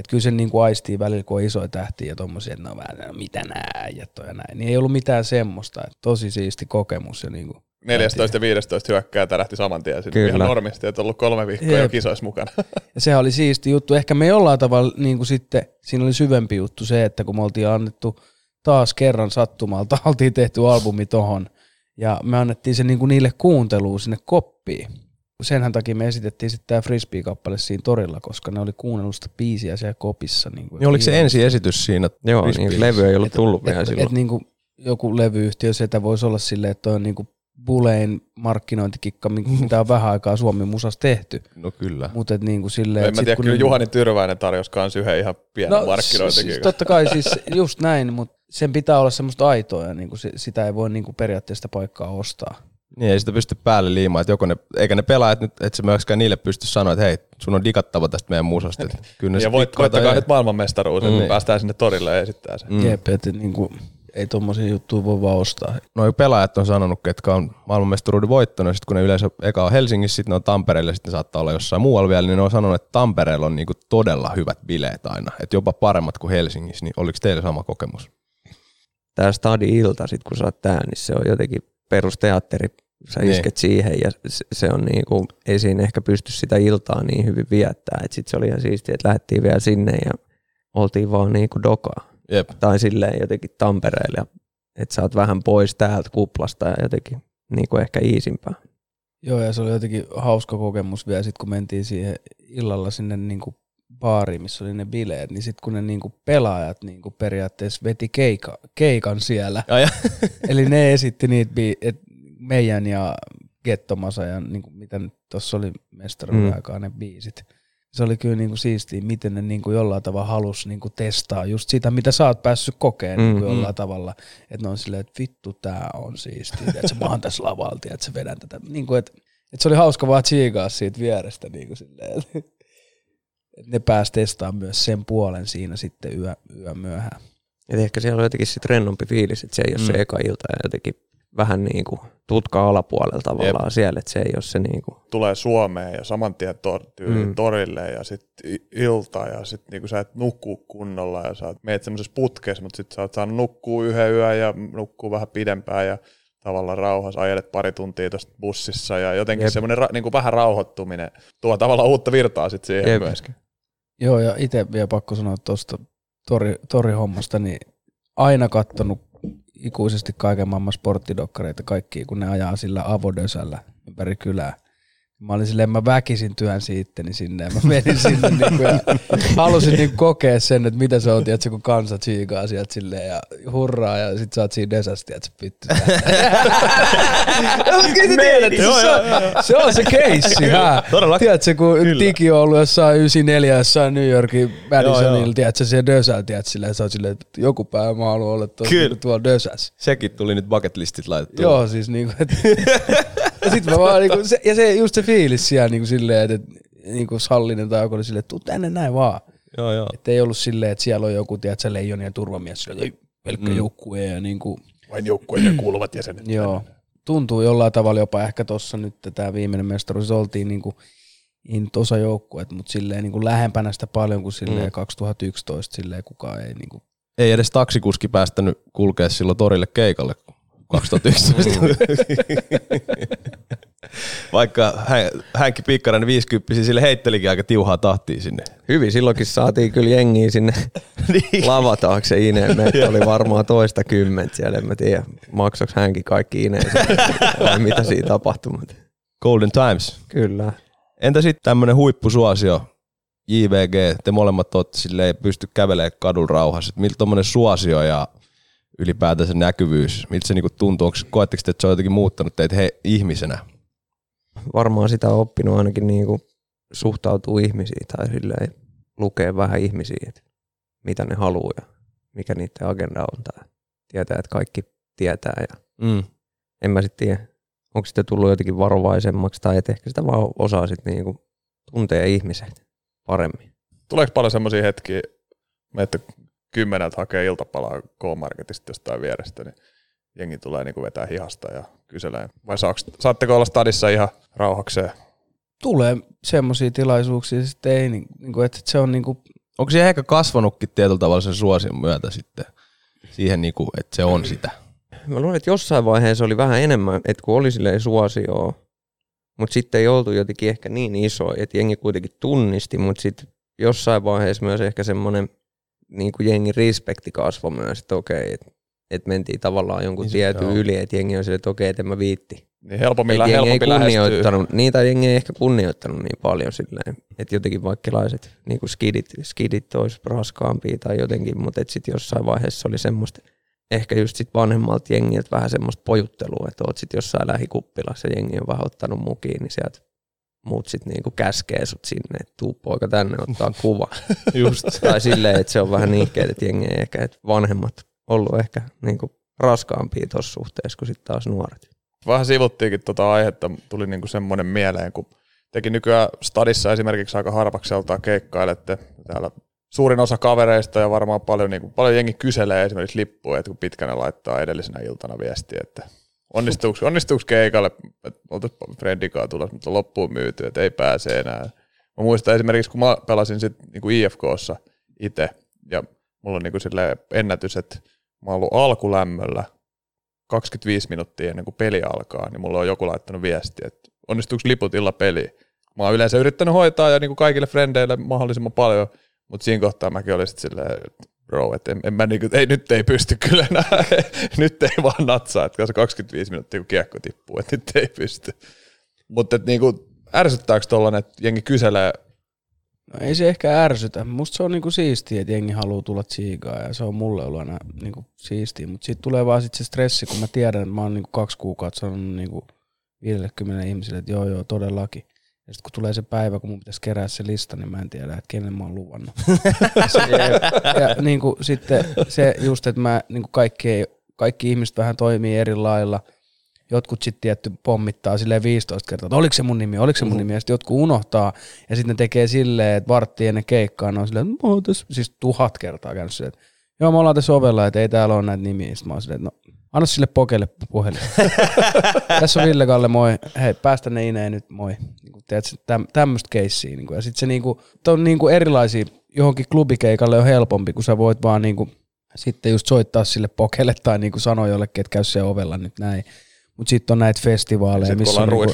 että kyllä se niinku aistii välillä, kun on isoja tähtiä ja tommosia, että no vähän, no, mitä nää äijät ja näin. Niin ei ollut mitään semmoista. Et tosi siisti kokemus. Ja niinku, 14 ja 15 hyökkää tärähti saman tien sinne Kyllä. ihan normisti, että ollut kolme viikkoa jo Jep. kisoissa mukana. Ja sehän oli siisti juttu. Ehkä me jollain tavalla niin kuin sitten, siinä oli syvempi juttu se, että kun me oltiin annettu taas kerran sattumalta, oltiin tehty albumi tohon, ja me annettiin se niin kuin niille kuunteluun sinne koppiin. Senhän takia me esitettiin sitten tämä Frisbee-kappale siinä torilla, koska ne oli kuunnellut sitä biisiä siellä kopissa. Niin, kuin, Niin oliko se ensi esitys siinä? Joo, Frisbee? niin levy ei ollut tullut vielä et, silloin. et, niinku joku levyyhtiö, sitä voisi olla silleen, että toi on niinku Bulein markkinointikikka, mitä on vähän aikaa Suomen musas tehty. No kyllä. Mutta niinku silleen, en et mä tiedä, kun kyllä ne- Juhani Tyrväinen tarjosi kans yhden ihan pienen no, markkinointikin. Siis, totta kai siis just näin, mutta sen pitää olla semmoista aitoa ja niinku se, sitä ei voi niinku periaatteessa sitä paikkaa ostaa. Niin ei sitä pysty päälle liimaan, että joko ne, eikä ne pelaajat nyt, että se myöskään niille pysty sanoa, että hei, sun on digattava tästä meidän musasta. Että kyllä ja voit, voittakaa nyt maailmanmestaruus, että Mm. päästään sinne torille ja esittää sen. Mm. Jep, että niinku, ei tommosia juttuja voi vaan ostaa. Noi pelaajat on sanonut, ketkä on maailmanmestaruuden voittanut, sit kun ne yleensä eka on Helsingissä, sitten ne on Tampereella, sitten ne saattaa olla jossain muualla vielä, niin ne on sanonut, että Tampereella on niinku todella hyvät bileet aina, että jopa paremmat kuin Helsingissä, niin oliko teillä sama kokemus? Tämä stadi-ilta, sit kun sä oot tää, niin se on jotenkin perusteatteri. Sä Niin. isket siihen ja se- se on niinku, ei siinä ehkä pysty sitä iltaa niin hyvin viettää. Et sit se oli ihan siistiä, että lähdettiin vielä sinne ja oltiin vaan niinku dokaa. Jep. Tai silleen jotenkin Tampereelle, ja että sä oot vähän pois täältä kuplasta ja jotenkin niinku ehkä iisimpää. Joo, ja se oli jotenkin hauska kokemus vielä sit, kun mentiin siihen illalla sinne niinku baariin, missä oli ne bileet, niin sitten kun ne niinku pelaajat niinku periaatteessa veti keika, keikan siellä, Ja, ja. eli ne esitti niitä, bi- et meidän ja Gettomasa ja niinku, mitä nyt tuossa oli mestaruuden Mm. mm. aikaa ne biisit. Se oli kyllä niinku siistiä, miten ne niinku jollain tavalla halus niinku testaa just sitä, mitä sä oot päässyt kokeen Mm, niinku mm. jollain tavalla. Että ne on silleen, että vittu tää on siistiä, että mä oon tässä lavalla, että sä vedän tätä. Niinku, että et se oli hauska vaan tsiigaa siitä vierestä niinku silleen, et ne pääsi testaamaan myös sen puolen siinä sitten yö, yö myöhään. Et ehkä siellä on jotenkin sit rennompi fiilis, että se ei ole se Mm. eka ilta ja jotenkin vähän niinku tutka alapuolella tavallaan Jep. siellä, että se ei ole se niinku, Tulee Suomeen ja saman tien tor, Mm. torille ja sitten ilta ja sitten niinku sä et nukkuu kunnolla ja sä oot- meet semmoisessa putkessa, mutta sitten sä oot saanut nukkuu yhden yön ja nukkuu vähän pidempään ja tavallaan rauhassa ajelet pari tuntia tuossa bussissa ja jotenkin Jep. semmoinen ra, niinku vähän rauhoittuminen tuo tavallaan uutta virtaa sitten siihen Jep. myöskin. Joo, ja itse vielä pakko sanoa tuosta tori, torihommasta, niin aina kattonut ikuisesti kaiken maailman sporttidokkareita kaikki, kun ne ajaa sillä avodösällä ympäri kylää. Mä olin silleen, mä väkisin työn siitteni sinne ja mä menin sinne niin ja halusin niin kokea sen, että mitä se on, tiedätkö, kun kansa tsiikaa sieltä silleen ja hurraa ja sit sä oot siinä desassa, tiedätkö, vittu. Kyllä sä tiedät, se, on, se on se keissi. Todellakin. Tiedätkö, kun Kyllä. Digi on ollut jossain 94 jossain New Yorkin Joo, Madisonilla, joo. tiedätkö, siellä Dösällä, tiedätkö, silleen, sä oot silleen, että joku päivä mä haluan olla tuolla, Dösässä. Sekin tuli nyt bucket listit laitettu. Joo, siis niinku, et, ja sit mä vaan niinku, se, ja se just se fiilis siellä niinku silleen, että et, niinku Sallinen tai joku oli silleen, että tuu tänne näin vaan. joo, joo. Että ei ollut silleen, että siellä on joku, tiedätkö, leijonien turvamies, silleen, ei, pelkkä Mm. joukkue ja niinku, Vain joukkueiden kuuluvat jäsenet. Joo. Tuntuu jollain tavalla jopa ehkä tuossa nyt tämä viimeinen mestaruus oltiin niinku into osa joukkueet, mutta silleen niin kuin lähempänä sitä paljon kuin silleen Mm. 2011 silleen kukaan ei niin kuin Ei edes taksikuski päästänyt kulkea silloin torille keikalle 2011. Vaikka hän, hänkin pikkarainen 50 sille heittelikin aika tiuhaa tahtia sinne. Hyvin silloinkin saatiin kyllä jengiä sinne Niin. lava taakse ineen. Meitä oli varmaan toista kymmentä siellä. En mä tiedä, maksoiko hänkin kaikki ineen vai mitä siinä tapahtui. Golden Times. kyllä. Entä sitten tämmönen huippusuosio, JVG, te molemmat olette silleen pysty kävelemään kadun rauhassa. Miltä tommonen suosio ja ylipäätänsä näkyvyys, miltä se niinku tuntuu? Onko, koetteko te, että se on jotenkin muuttanut teitä he, ihmisenä? Varmaan sitä on oppinut ainakin niinku suhtautuu ihmisiin tai silleen lukee vähän ihmisiä, että mitä ne haluaa ja mikä niiden agenda on. Tai tietää, että kaikki tietää ja Mm. en mä sitten tiedä, onko sitten tullut jotenkin varovaisemmaksi tai että ehkä sitä vaan osaa sitten niinku tuntea ihmiset paremmin. Tuleeko paljon semmoisia hetkiä, että kymmeneltä hakee iltapalaa K-Marketista jostain vierestä, niin jengi tulee niinku vetää hihasta ja kyselee. Vai saaks, saatteko olla stadissa ihan rauhakseen? tulee semmoisia tilaisuuksia, sitten ei, niin, niin kuin, että se on niin kuin, Onko se ehkä kasvanutkin tietyllä tavalla sen suosion myötä sitten siihen, niinku, että se on sitä? Mä luulen, että jossain vaiheessa oli vähän enemmän, että kun oli silleen suosioa, mutta sitten ei oltu jotenkin ehkä niin iso, että jengi kuitenkin tunnisti, mutta sitten jossain vaiheessa myös ehkä semmoinen niin kuin jengi respekti kasvoi myös, että okei, että et mentiin tavallaan jonkun Niin niin tietyn yli, että jengi on silleen, että okei, että en mä viitti. Niin helpommin, lä- jengi ei helpompi lähestyy. kunnioittanut, niitä jengi ei ehkä kunnioittanut niin paljon silleen, että jotenkin vaikkelaiset niin kuin skidit, skidit olisi raskaampia tai jotenkin, mutta sitten jossain vaiheessa oli semmoista, ehkä just sit vanhemmalta jengiltä vähän semmoista pojuttelua, että oot sit jossain lähikuppilassa jengi on vähän ottanut mukiin, niin sieltä muut sit niinku käskee sut sinne, että tuu poika tänne ottaa kuva. Just. tai silleen, että se on vähän niikkeet, että jengi ei ehkä, että vanhemmat ollut ehkä niinku raskaampia tuossa suhteessa kuin sitten taas nuoret. Vähän sivuttiinkin tuota aihetta, tuli niinku semmoinen mieleen, kun tekin nykyään stadissa esimerkiksi aika harvakselta keikkailette täällä suurin osa kavereista ja varmaan paljon, niinku, paljon jengi kyselee esimerkiksi lippuja, että kun pitkänä laittaa edellisenä iltana viestiä, että onnistuuko, onnistuuko keikalle, että oltaisiin Frendikaa tulossa, mutta loppuun myyty, että ei pääse enää. Mä muistan esimerkiksi, kun mä pelasin sit niinku IFKssa itse, ja mulla on niinku silleen ennätys, että mä oon ollut alkulämmöllä 25 minuuttia ennen kuin peli alkaa, niin mulla on joku laittanut viestiä, että onnistuuko liput illa peliin. Mä oon yleensä yrittänyt hoitaa ja niin kuin kaikille frendeille mahdollisimman paljon, mutta siinä kohtaa mäkin olin sitten silleen, että bro, että en, en mä niinku, ei, nyt ei pysty kyllä enää, nyt ei vaan natsaa, että se 25 minuuttia kun kiekko tippuu, että nyt ei pysty. Mutta niinku, ärsyttääkö tollanen, että jengi kyselee, no ei se ehkä ärsytä. Musta se on niinku siistiä, että jengi haluaa tulla tsiigaa ja se on mulle ollut aina niinku siistiä. Mutta sitten tulee vaan sit se stressi, kun mä tiedän, että mä oon niinku kaksi kuukautta sanonut niinku 50 ihmisille, että joo joo todellakin. Ja sitten kun tulee se päivä, kun mun pitäisi kerää se lista, niin mä en tiedä, että kenen mä oon luvannut. ja, ja niin kuin sitten se just, että mä, niin kuin kaikki, kaikki ihmiset vähän toimii eri lailla. Jotkut sitten tietty pommittaa silleen 15 kertaa, että oliko se mun nimi, oliko se mun nimi, ja sitten jotkut unohtaa, ja sitten ne tekee silleen, että vartti ennen keikkaa, ne on silleen, että mä oon tässä, siis tuhat kertaa käynyt silleen, että joo, me ollaan tässä ovella, että ei täällä ole näitä nimiä, sitten mä oon silleen, että no, anna sille pokelle puhelin. tässä on Ville Kalle, moi, hei, päästä ne ineen nyt, moi. Niin kuin, tiedätkö, täm, tämmöistä keissiä, niin kuin, ja sitten se niin kuin, on niin kuin erilaisia, johonkin klubikeikalle on helpompi, kun sä voit vaan niin kuin, sitten just soittaa sille pokelle tai niin kuin sanoa jollekin, että käy se ovella nyt näin. Mutta sitten on näitä festivaaleja, sit missä on, niinku,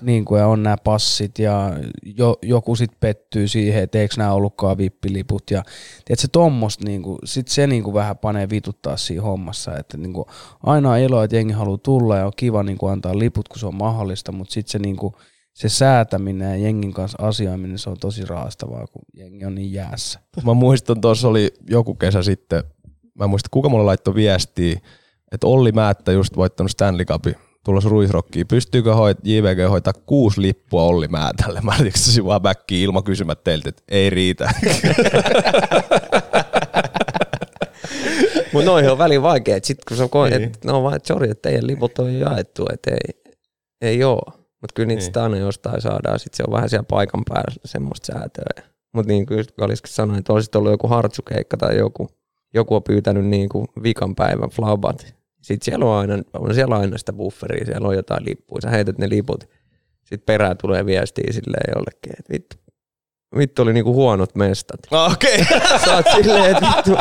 niin kuin, ja on nämä passit ja jo, joku sitten pettyy siihen, että eikö nämä ollutkaan vippiliput. Ja tiedätkö, tommosta, niin kuin, sit se niin kuin vähän panee vituttaa siinä hommassa, että niin kuin, aina on ilo, että jengi haluaa tulla ja on kiva niin kuin, antaa liput, kun se on mahdollista, mutta sitten se, niin kuin, se säätäminen ja jengin kanssa asioiminen, se on tosi raastavaa, kun jengi on niin jäässä. Mä muistan, tuossa oli joku kesä sitten, mä en muista kuka mulle laittoi viestiä, että Olli Määttä just voittanut Stanley Cupin tulossa Ruisrockiin. Pystyykö hoit, JVG hoitaa kuusi lippua Olli Määtälle? Mä olisin vaan backiin ilman kysymät teiltä, että ei riitä. Mutta noihin on väliin vaikea, että sit kun sä koet, Niin. että no vaan, että sori, että teidän liput on jaettu, että ei, ei oo. Mutta kyllä niitä sitä aina jostain saadaan, sit se on vähän siellä paikan päällä semmoista säätöä. Mutta niin kuin Kaliskin sanoi, että olisit ollut joku hartsukeikka tai joku, joku on pyytänyt niin kuin vikan päivän flaubat. Sitten siellä on aina, on siellä aina sitä bufferia, siellä on jotain lippuja, sä heität ne liput. Sitten perään tulee viestiä silleen jollekin, että vittu, vittu oli niinku huonot mestat. Okei. Okay. Sä oot silleen, että vittu,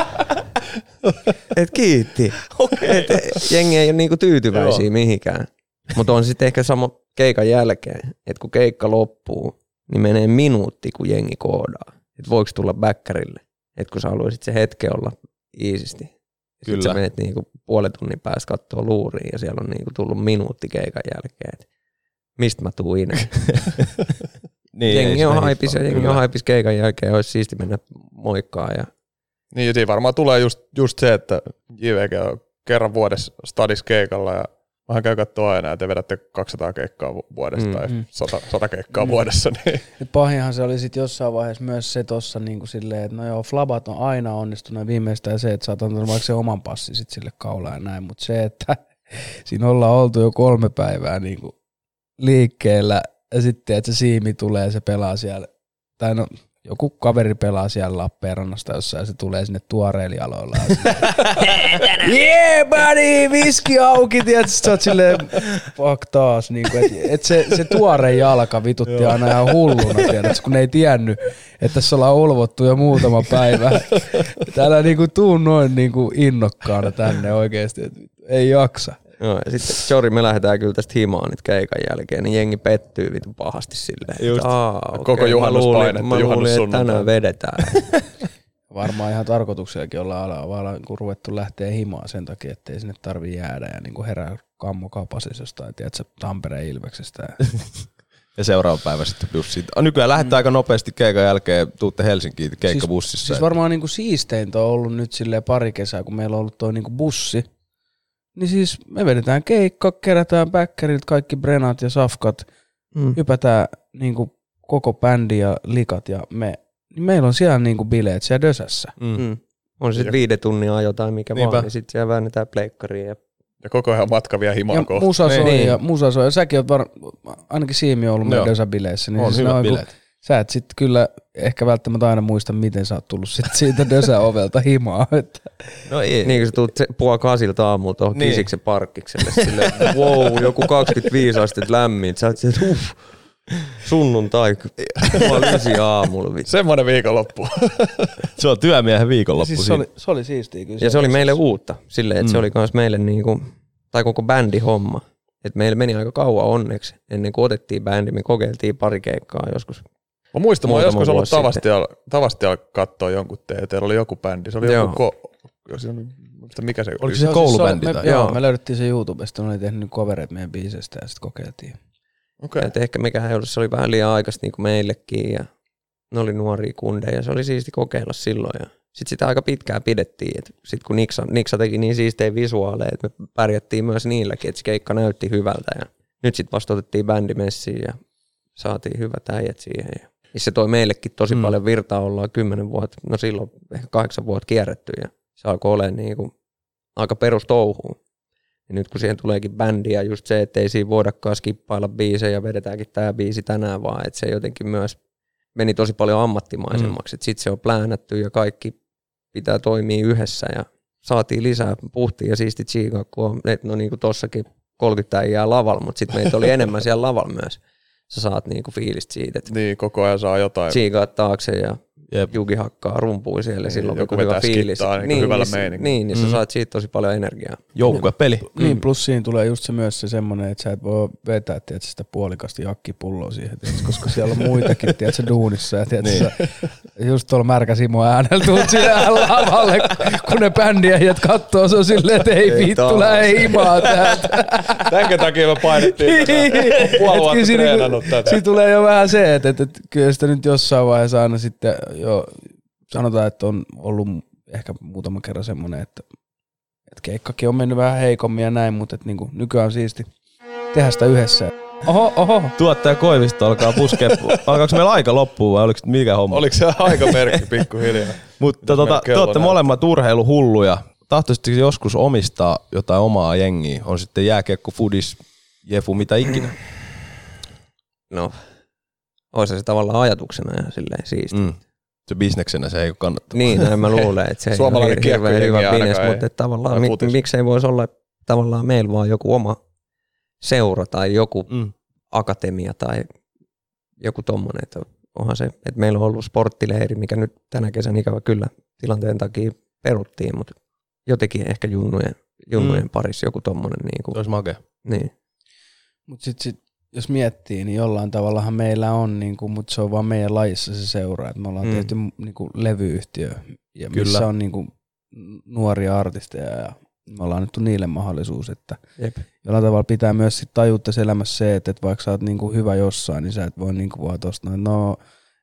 et kiitti. Okay. Et jengi ei ole niinku tyytyväisiä Joo. mihinkään. Mutta on sitten ehkä sama keikan jälkeen, että kun keikka loppuu, niin menee minuutti, kun jengi koodaa. Että voiko tulla bäkkärille. Että kun sä haluaisit se hetke olla iisisti. Sitten sä menet niinku puolen tunnin päästä katsoa luuriin ja siellä on niinku tullut minuutti keikan jälkeen. Et mistä mä tuun ineen? niin, jengi on haipis ja jengi on haipis keikan jälkeen. Olisi siisti mennä moikkaa ja Niin, ja siinä varmaan tulee just, just se, että JVG on kerran vuodessa stadis keikalla ja vähän käy katsoa aina, että te vedätte 200 keikkaa vu- vuodessa Mm, tai mm. 100, 100 keikkaa vuodessa. Niin. Pahinhan se oli sitten jossain vaiheessa myös se tossa niin kuin silleen, että no joo, flabat on aina onnistunut ja viimeistään se, että sä oot antanut vaikka se oman passi sit sille kaulaan ja näin, mutta se, että siinä ollaan oltu jo kolme päivää niin kuin liikkeellä ja sitten, että se siimi tulee ja se pelaa siellä, tai no joku kaveri pelaa siellä Lappeenrannasta jossain ja se tulee sinne tuoreilla ja silleen, yeah buddy, viski auki, tiedätkö, sä oot silleen, fuck taas, niin kuin, et, et se, se tuore jalka vitutti aina ihan hulluna, tiedätkö, kun ne ei tiennyt, että tässä ollaan ulvottu jo muutama päivä. Täällä niinku tuu noin niinku innokkaana tänne oikeesti, että ei jaksa. Joo, ja sitten Jori, me lähdetään kyllä tästä himaan nyt keikan jälkeen, niin jengi pettyy vitun pahasti silleen. Just. että Aa, okei, Koko juhannuspainetta, luulin, mä luulin, että juhannussunnuntai. tänään vedetään. Varmaan ihan tarkoituksellakin ollaan ala, vaan niinku ruvettu lähteä himaan sen takia, ettei sinne tarvi jäädä ja niinku herää kammo kapasis jostain, tiedätkö, Tampereen Ilveksestä. Ja seuraava päivä sitten bussi. Ah, Nykyään lähdetään aika nopeasti keikan jälkeen, tuutte Helsinkiin keikkabussissa. Siis varmaan niinku siisteintä on ollut nyt silleen pari kesää, kun meillä on ollut tuo niinku bussi. Niin siis me vedetään keikka, kerätään backerit, kaikki brenat ja safkat, Mm. hypätään niinku koko bändi ja likat ja me, niin meillä on siellä niinku bileet siellä Dösässä. Mm. Mm. On se sitten viiden tunnin ajo tai mikä Niinpä. vaan, niin sitten siellä väännetään pleikkariin. Ja... Ja koko ajan matka vielä himaan Ja kohti. musa soi, Niin. ja musa soi. Ja säkin oot var, ainakin Siimi on ollut meidän Joo. Dösä-bileissä. Niin On siis hyvät kun- bileet. Sä et sit kyllä ehkä välttämättä aina muista, miten sä oot tullut sit siitä Dösä-ovelta himaa. Että No ei. Niin kun sä se puoli kasilta aamulla tuohon Niin. kisiksen parkkikselle, silleen, että wow, joku 25 astetta lämmin. Sä oot se, että uff, sunnuntai, puoli ysi aamulla. vittu. Semmoinen viikonloppu. Se on työmiehen viikonloppu siis se oli, se oli siistiä kyllä. Ja se oli meille uutta, silleen, että se Mm. oli myös meille niinku, tai koko bändi homma. Et meillä meni aika kauan onneksi, ennen kuin otettiin bändi, me kokeiltiin pari keikkaa joskus. Mä muistan, mä oon joskus ollut. Tavastialla, Tavastialla katsoa jonkun teidän, teillä oli joku bändi, se oli Joo. joku, ko, se mikä se Oliko oli. se Joo, koulubändi me, tai- joo, Joo. me löydettiin se YouTubesta, ne oli tehnyt covereita meidän biisestä ja sitten kokeiltiin. Okei. Et ehkä mekään ei ollut, se oli vähän liian aikaista niin kuin meillekin ja ne oli nuoria kundeja, se oli siisti kokeilla silloin ja sitten sitä aika pitkään pidettiin, sitten kun Niksa, Niksa teki niin siistejä visuaaleja, että me pärjättiin myös niilläkin, että se keikka näytti hyvältä ja nyt sitten vasta otettiin bändi messiin ja saatiin hyvät äijät siihen ja niin se toi meillekin tosi Mm. paljon virtaa, ollaan kymmenen vuotta, no silloin ehkä kahdeksan vuotta kierretty ja se alkoi olemaan niin kuin aika perustouhuun. Ja nyt kun siihen tuleekin bändi ja just se, että ei siinä voidakaan skippailla biisejä ja vedetäänkin tämä biisi tänään vaan, että se jotenkin myös meni tosi paljon ammattimaisemmaksi. Mm. Sitten se on pläänätty ja kaikki pitää toimia yhdessä ja saatiin lisää puhtia ja siisti tsiikaa, kun on, no niin kuin tossakin 30 äijää lavalla, mutta sitten meitä oli enemmän siellä lavalla myös. Sä saat niinku fiilistä siitä, että Niin, koko ajan saa jotain. tsiikaat taakse ja Jep. Juki hakkaa rumpui siellä, Niin, silloin joku joku hyvä fiilis. skittaa niinku hyvällä niin, meiningillä. Niin, niin Mm. sä saat siitä tosi paljon energiaa. Joukkuepeli. Mm. Niin, plus siinä tulee just se myös se semmoinen, että sä et voi vetää tiedätkö, sitä puolikasta jakkipulloa siihen, tiedätkö, koska siellä on muitakin tiedätkö, duunissa. Ja tiedätkö, niin. sä, just tuolla märkä Simo äänellä tuut siihen lavalle, kun ne bändiäijät kattoo, se on silleen, että ei, Ei vittu, taas. lähde himaa täältä. Tämänkä takia me painettiin tätä. Puoli Et vuotta kyllä siinä treenannut tätä. Siinä tulee jo vähän se, että, että, että kyllä sitä nyt jossain vaiheessa aina sitten jo sanotaan, että on ollut ehkä muutama kerran semmoinen, että, että keikkakin on mennyt vähän heikommin ja näin, mutta että niinku, nykyään on siisti tehdä sitä yhdessä. Oho, oho. Tuottaja Koivisto alkaa puskea. Alkaako meillä aika loppua vai oliko mikä homma? Oliko se aikamerkki pikkuhiljaa? Mutta tota, te olette molemmat urheiluhulluja. Tahtoisitteko joskus omistaa jotain omaa jengiä? On sitten jääkiekko, fudis, jefu, mitä ikinä. No, olisi se tavallaan ajatuksena ja silleen siisti. Mm. Se bisneksenä se ei ole kannattavaa. Niin, näin mä luulen, että se ei Suomalainen ole hirveän hyvä ei. mutta että tavallaan mi- miksei voisi olla tavallaan meillä vaan joku oma seura tai joku Mm. akatemia tai joku tommonen, että onhan se, että meillä on ollut sporttileiri, mikä nyt tänä kesän ikävä kyllä tilanteen takia peruttiin, mutta jotenkin ehkä junnujen, junnujen mm. parissa joku tommonen. Niin, Se kuin, olisi makea. niin. Mutta sitten sit, jos miettii, niin jollain tavallahan meillä on, niin kuin, mutta se on vaan meidän lajissa se seura. Et me ollaan Mm. tehty niin kuin, levyyhtiö, ja Kyllä. missä on niin kuin, nuoria artisteja ja me ollaan annettu niille mahdollisuus, että Jep. jollain tavalla pitää myös sit tässä elämässä se, että, että vaikka sä oot niinku hyvä jossain, niin sä et voi niinku vaan tosta noin, no,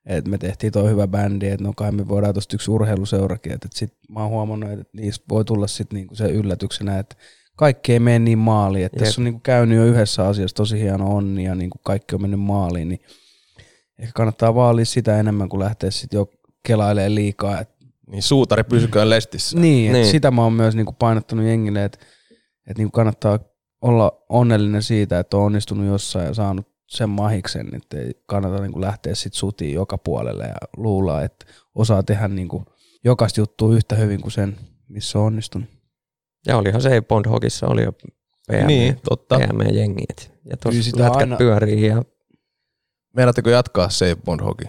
että me tehtiin toi hyvä bändi, että no kai me voidaan tosta yksi urheiluseurakin, että, että sit mä oon huomannut, että niistä voi tulla sit niinku se yllätyksenä, että kaikki ei mene niin maaliin, että tässä on niinku käynyt jo yhdessä asiassa tosi hieno onni ja niinku kaikki on mennyt maaliin, niin ehkä kannattaa vaalia sitä enemmän kuin lähteä sitten jo kelailemaan liikaa, että Niin suutari pysyköön lestissä. niin, Niin. niin. sitä mä oon myös niinku painottanut jengille, että, että niinku kannattaa olla onnellinen siitä, että on onnistunut jossain ja saanut sen mahiksen, että ei kannata niinku lähteä sit sutiin joka puolelle ja luulla, että osaa tehdä niinku jokaista juttua yhtä hyvin kuin sen, missä on onnistunut. Ja olihan se Bond Hogissa oli jo PM, Niin, totta. PM jengi. et- Ja tuossa lätkät aina- pyörii ja Meinatteko jatkaa Save Bond Hockey?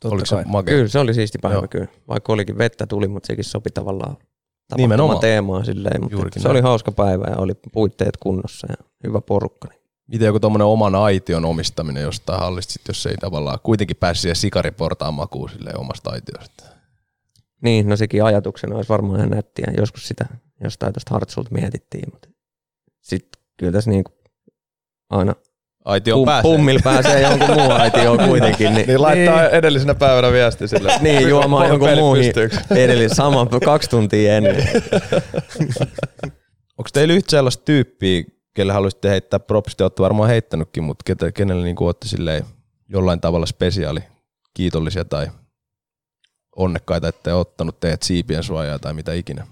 Totta Oliko se kai. makea? kyllä se oli siisti päivä Joo. kyllä. Vaikka olikin vettä tuli, mutta sekin sopi tavallaan Nimenomaan. teemaan silleen. Mutta Juurikin se näin. oli hauska päivä ja oli puitteet kunnossa ja hyvä porukka. Niin Miten joku tommonen oman aition omistaminen jostain hallista, jos ei tavallaan kuitenkin päässyt siihen sikariportaan makuun omasta aitiosta? Niin, no sekin ajatuksena olisi varmaan ihan nättiä. Joskus sitä jostain tuosta Hartsulta mietittiin, mutta sitten kyllä tässä niinku aina Aitio pum, pääsee. pummilla pääsee jonkun muun aitioon kuitenkin. Niin, Niin laittaa edellisenä päivänä viesti sille. niin juomaan jonkun muun pystyykö? edelleen sama kaksi tuntia ennen. Onko teillä yhtä sellaista tyyppiä, kelle haluaisitte heittää propsit, olette varmaan heittänytkin, mutta ketä, kenelle niin olette jollain tavalla spesiaali, kiitollisia tai onnekkaita, että ei ottanut teidät siipien suojaa tai mitä ikinä.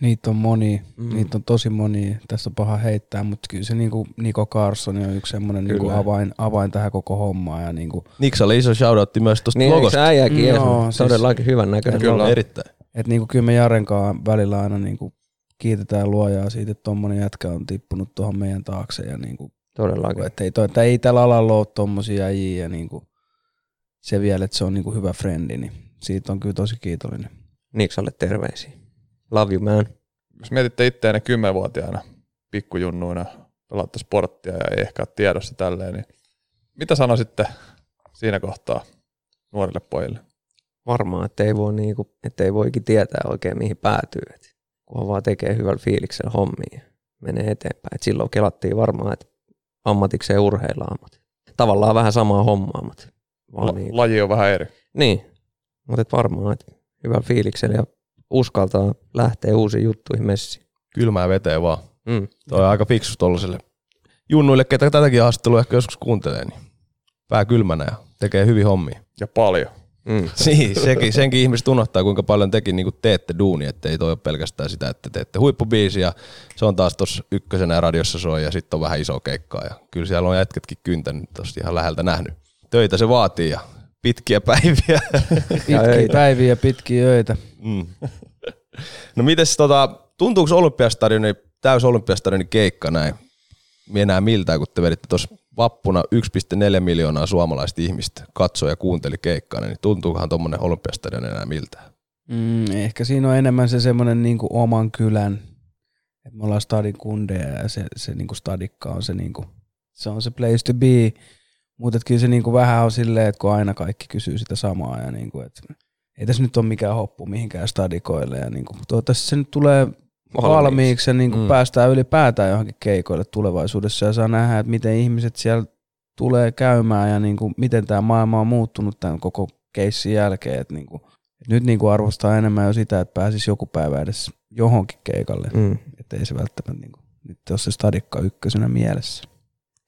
Niitä on moni, Mm. niitä on tosi moni, tässä on paha heittää, mutta kyllä se niinku Niko Carson on yksi semmoinen niinku avain, avain tähän koko hommaan ja niinku, Niksa oli iso shoutoutti myös tuosta Niin logosta. se äijäkin Joo, Joo, siis- todellakin hyvän näköinen. Kyllä, erittäin. Et niinku kyllä me Jarenkaan välillä aina niinku kiitetään luojaa siitä, että tommonen jätkä on tippunut tuohon meidän taakse ja niinku, Todellakin. että ei, toi, ei tällä alalla ole tommosia äijiä ja niinku, se vielä, että se on niinku hyvä frendi, niin siitä on kyllä tosi kiitollinen. Niksalle terveisiä. Love you man. Jos mietitte itseänne kymmenvuotiaana pikkujunnuina, pelaatte sporttia ja ei ehkä ole tiedossa tälleen, niin mitä sanoisitte siinä kohtaa nuorille pojille? Varmaan, että ei voi, niinku, että ei voikin tietää oikein mihin päätyy. Et kunhan vaan tekee hyvällä fiiliksellä hommia ja menee eteenpäin. Et silloin kelattiin varmaan, että ammatikseen urheillaan, mutta tavallaan vähän samaa hommaa, mutta vaan La- niin, Laji on vähän eri. niin. Mutta et varmaan, että hyvällä fiiliksellä ja uskaltaa lähteä uusiin juttuihin messiin. Kylmää veteen vaan. Mm. Toi on aika fiksu tollaselle junnuille, ketä tätäkin haastattelua ehkä joskus kuuntelee, niin pää kylmänä ja tekee hyvin hommia. Ja paljon. Mm. Niin, sekin, senkin ihmiset unohtaa, kuinka paljon tekin niin teette duunia, että ei toi ole pelkästään sitä, että teette huippubiisi ja se on taas tuossa ykkösenä ja radiossa soi ja sitten on vähän iso keikkaa ja kyllä siellä on jätketkin kyntänyt tossa ihan läheltä nähnyt. Töitä se vaatii ja pitkiä päiviä. Pitkiä öitä. päiviä ja pitkiä öitä. Mm. No mites tota, tuntuuko Olympiastadionin, täys Olympiastadionin keikka näin enää miltään, kun te veditte tuossa vappuna 1,4 miljoonaa suomalaista ihmistä katsoi ja kuunteli keikkaa, niin tuntuukohan tuommoinen Olympiastadion enää miltään? Mm, ehkä siinä on enemmän se semmoinen niinku oman kylän, että me ollaan stadin kundeja ja se, se niinku stadikka on se, niinku, se on se place to be. Mutta kyllä se niinku vähän on silleen, että kun aina kaikki kysyy sitä samaa ja niinku, et ei tässä nyt ole mikään hoppu mihinkään stadikoille ja niinku, toivottavasti se nyt tulee valmiiksi ja niinku Mm. päästään ylipäätään johonkin keikoille tulevaisuudessa ja saa nähdä, että miten ihmiset siellä tulee käymään ja niinku, miten tämä maailma on muuttunut tämän koko keissin jälkeen. Et niinku, et nyt niinku arvostaa enemmän jo sitä, että pääsisi joku päivä edes johonkin keikalle. Mm. että ei se välttämättä niinku, nyt ole se stadikka ykkösenä mielessä.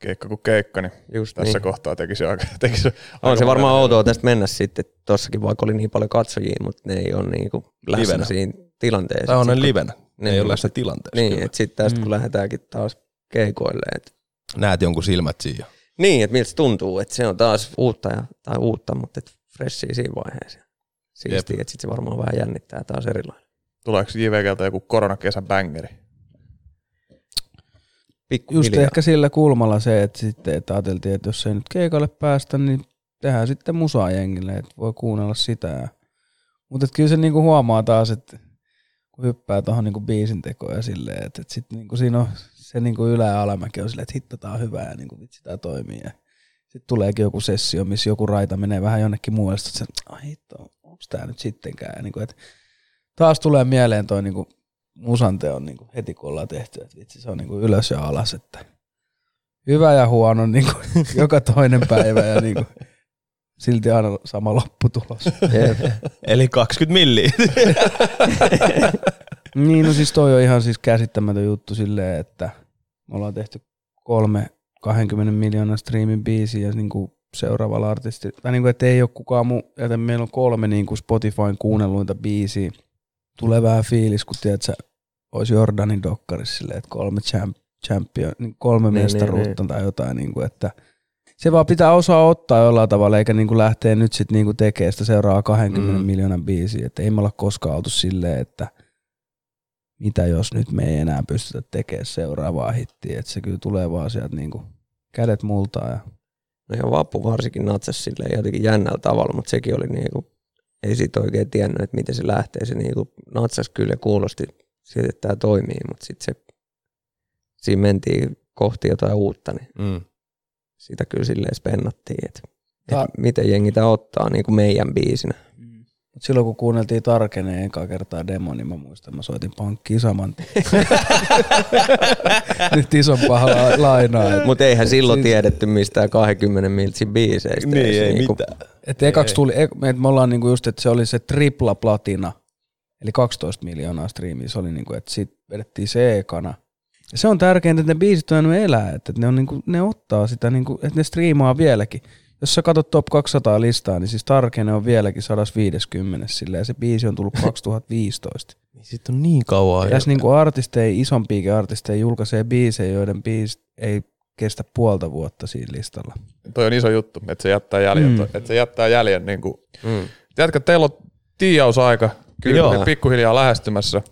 Keikka kuin keikka, niin Just tässä niin. kohtaa tekisi aika, tekisi On aika se varmaan outoa tästä mennä sitten, että tossakin vaikka oli niin paljon katsojia, mutta ne ei ole niinku läsnä Livenä. siinä tilanteessa. Tämä on ne kun- livenä, ne ei Niin, ole läsnä tilanteessa. Niin, että sitten tästä kun Mm. lähdetäänkin taas keikoille. Et, Näet jonkun silmät siinä. niin, että miltä se tuntuu, että se on taas uutta, ja, tai uutta, mutta et freshia siinä vaiheessa. Siistiä, että sitten se varmaan vähän jännittää taas erilainen. Tuleeko JVGltä joku koronakesän bängeri? Pikkuhiljaa. ehkä sillä kulmalla se, että sitten että ajateltiin, että jos ei nyt keikalle päästä, niin tehdään sitten musaa jengille, että voi kuunnella sitä. Mutta kyllä se niinku huomaa taas, että kun hyppää tuohon niinku biisin tekoon ja silleen, että, että sitten niinku siinä on se niinku ylä- ja alamäki on silleen, että hitto tää on hyvä ja niinku vitsi tää toimii. Sitten tuleekin joku sessio, missä joku raita menee vähän jonnekin muualle, sitten ai hitto, onks tää nyt sittenkään. Ja niinku, että taas tulee mieleen toi niinku musanteon niinku heti kun ollaan tehty, että vitsi se on niinku ylös ja alas, että hyvä ja huono niinku joka toinen päivä ja niinku silti aina sama lopputulos. Eli 20 milliä. Niin, no siis toi on ihan siis käsittämätön juttu silleen, että me ollaan tehty kolme 20 miljoonan striimin biisiä niin kuin seuraavalla artistilla. Tai niin kuin, että ei ole kukaan muu, joten meillä on kolme niin kuin Spotifyn kuunnelluinta biisiä. Tulee vähän fiilis, kun tiedät, sä olisi Jordanin dokkarissa silleen, että kolme champ, champion, niin kolme Niin, mestaruutta niin, tai jotain, niin kuin, että se vaan pitää osaa ottaa jollain tavalla, eikä niin kuin lähteä nyt sitten niin kuin tekemään sitä seuraavaa 20 Mm. miljoonan biisiä. Että ei me olla koskaan oltu silleen, että mitä jos nyt me ei enää pystytä tekemään seuraavaa hittiä. Että se kyllä tulee vaan sieltä niin kuin kädet multaa. Ja No ja Vappu varsinkin natsas silleen jotenkin jännällä tavalla, mutta sekin oli niinku, ei siitä oikein tiennyt, että miten se lähtee. Se niinku natsas kyllä ja kuulosti siltä, että tämä toimii, mutta sitten se, siinä mentiin kohti jotain uutta, niin Mm. sitä kyllä silleen spennattiin, että Ta- et miten jengi tää ottaa niinku meidän biisinä. Mut silloin kun kuunneltiin Tarkeneen eka kertaa demo, niin mä muistan, mä soitin pankkiin saman. Nyt isompaa la- lainaa. Et, Mutta eihän silloin Siis- tiedetty mistään 20 miltsin biiseistä. Niin, edes ei niinku- mitään. et ekaksi tuli, ek- me, me ollaan niinku just, että se oli se tripla platina, eli 12 miljoonaa striimiä. Se oli niinku, että sit vedettiin se ekana. Ja se on tärkeintä, että ne biisit on elää, että ne, on niinku, ne ottaa sitä, niinku, että ne striimaa vieläkin. Jos sä katsot top 200 listaa, niin siis Tarkene on vieläkin 150 sillä ja se biisi on tullut 2015. Sitten on niin kauan. Tässä niinku artisteja, isompiakin artisteja julkaisee biisejä, joiden biisit ei kestä puolta vuotta siinä listalla. Toi on iso juttu, että se jättää jäljen. Mm. Että se jättää jäljen. Niin kuin. Mm. Tiedätkö, teillä on tiiausaika kyllä Joo. Joo. pikkuhiljaa lähestymässä.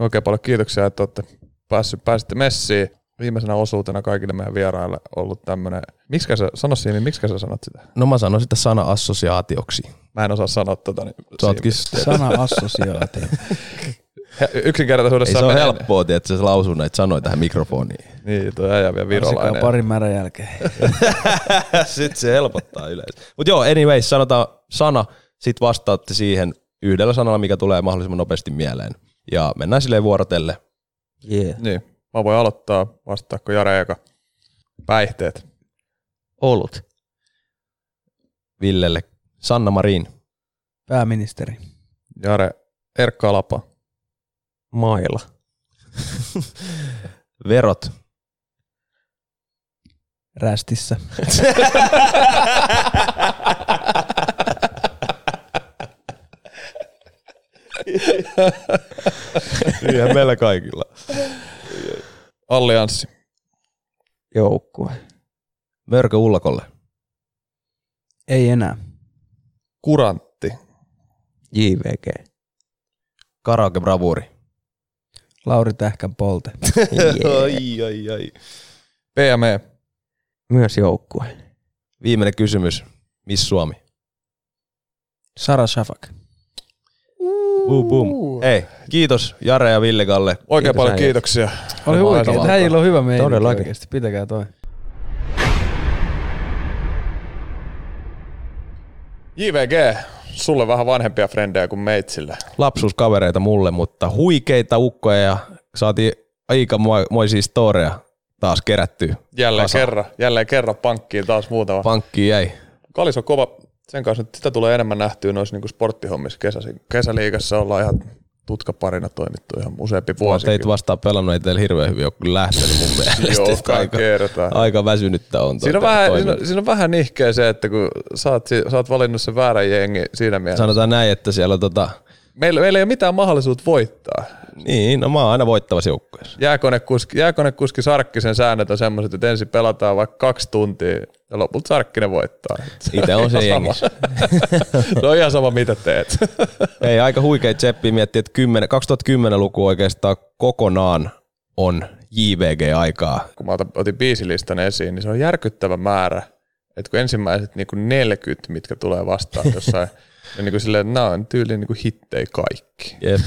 Oikein paljon kiitoksia, että olette päässyt, pääsitte messiin. Viimeisenä osuutena kaikille meidän vieraille ollut tämmönen, miksi sä, sano siinä, miksi sä sanot sitä? No mä sanon sitä sana assosiaatioksi. Mä en osaa sanoa tota. Niin Sä ootkin, Sana assosiaatio. He- yksinkertaisuudessa ei se ole menee- helppoa, että se lausuu näitä sanoja tähän mikrofoniin. Niin, tuo äijä vielä virolainen. parin märän jälkeen. Sitten se helpottaa yleensä. Mutta joo, anyways, sanotaan sana, sit vastaatte siihen yhdellä sanalla, mikä tulee mahdollisimman nopeasti mieleen. Ja mennään silleen vuorotelle. Yeah. Niin, mä voin aloittaa, vastaako Jare eka. Päihteet. Olut. Villelle. Sanna Marin. Pääministeri. Jare Erkka Lapa. Maila. Verot. Rästissä. Niinhän meillä kaikilla. Allianssi. Joukkue. Mörkö ullakolle. Ei enää. Kurantti. JVG. Karaoke bravuuri. Lauri Tähkän polte. Yeah. ai, ai, ai. PME. Myös joukkue. Viimeinen kysymys. Miss Suomi? Sara Shafak. Boom, boom. Hei, kiitos Jare ja Ville Kalle. Oikein Kiitos, paljon äijät. kiitoksia. Oli huikea. Häijillä on hyvä meininki Todellakin. oikeasti. Pitäkää toi. JVG, sulle vähän vanhempia frendejä kuin meitsille. Lapsuuskavereita mulle, mutta huikeita ukkoja ja saatiin aikamoisia storeja taas kerätty. Jälleen Kasa. kerran, jälleen kerran pankkiin taas muutama. Pankkiin jäi. Kalis on kova, sen kanssa nyt sitä tulee enemmän nähtyä noissa niinku sporttihommissa. Kesä, kesäliigassa ollaan ihan tutkaparina toimittu ihan useampi Vuosi. Teitä vastaan pelannut, ei teillä hirveän hyvin ole kyllä lähtenyt mun mielestä. Joka aika, kerta. aika väsynyttä on. Siinä on, tuota vähän, siinä, on, siinä on vähän nihkeä se, että kun sä oot, sä oot valinnut sen väärän jengi siinä mielessä. Sanotaan näin, että siellä on tota, Meillä, meillä ei ole mitään mahdollisuutta voittaa. niin, no mä oon aina voittavassa joukkueessa. Jääkonekuski, jääkonekuski Sarkkisen säännöt on semmoiset, että ensin pelataan vaikka kaksi tuntia ja lopulta Sarkkinen voittaa. Itse on se Ihan jengi. sama. se on ihan sama mitä teet. Ei, aika huikea tseppi miettiä, että 10, 2010-luku oikeastaan kokonaan on JVG-aikaa. kun mä otin biisilistan esiin, niin se on järkyttävä määrä. Että kun ensimmäiset niin kuin 40, mitkä tulee vastaan jossain, niin, niin kuin silleen, nämä on tyyliin niin kuin hittei kaikki. Jep.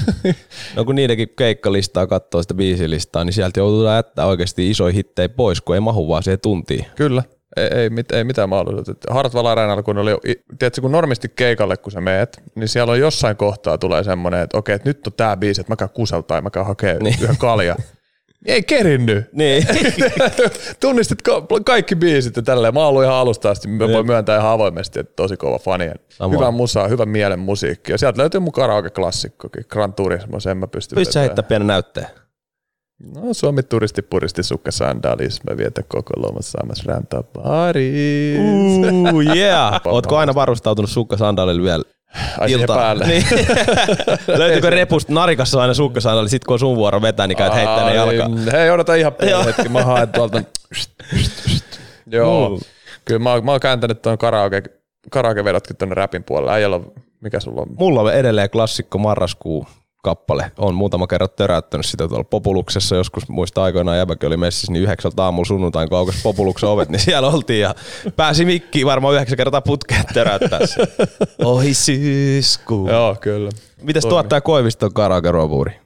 No kun niidenkin keikkalistaa katsoo sitä biisilistaa, niin sieltä joutuu jättää oikeasti isoja hittejä pois, kun ei mahu vaan siihen tuntiin. Kyllä. Ei, ei, mit, ei mitään mahdollisuutta. Hartwell Areenalla, kun oli, tiedätkö, kun normisti keikalle, kun sä meet, niin siellä on jossain kohtaa tulee semmoinen, että okei, että nyt on tää biisi, että mä käyn kuseltaa ja mä käyn hakea niin. yhden kalja. Ei kerinnyt. Niin. Tunnistit ka- kaikki biisit ja tälleen. Mä oon ollut ihan alusta asti, mä voin myöntää ihan avoimesti, että tosi kova fani. Hyvä musaa, hyvän mielen musiikki. Ja sieltä löytyy mun karaoke-klassikkokin, Gran Turismo, sen mä pystyn Pystyt sä heittää pienen näytteen? No Suomi turisti puristi sukka sandaalis, mä vietän koko lomas saamassa räntä baris. Ooh, yeah. Ootko aina varustautunut sukkasandaalilla vielä Ai siihen päälle. Niin. Löytyykö repusta narikassa aina sukkasandaali, sit kun on sun vuoro vetää, niin käyt heittää ne jalkaa. Ai, Hei, odota ihan pieni hetki, mä haen tuolta. Joo, Mm. kyllä mä, oon- mä oon kääntänyt tuon karaoke, karaokevedotkin tuonne räpin puolelle. Äijällä on, mikä sulla on? Mulla on edelleen klassikko marraskuu kappale. On muutama kerran töräyttänyt sitä tuolla Populuksessa. Joskus muista aikoinaan jäbäkin oli messissä, niin yhdeksältä aamulla sunnuntain, kun aukasi Populuksen ovet, niin siellä oltiin ja pääsi mikkiin varmaan yhdeksän kertaa putkeen töräyttää se. Ohi syyskuu. Joo, kyllä. Mites Toimi. tuottaja Koiviston karaoke?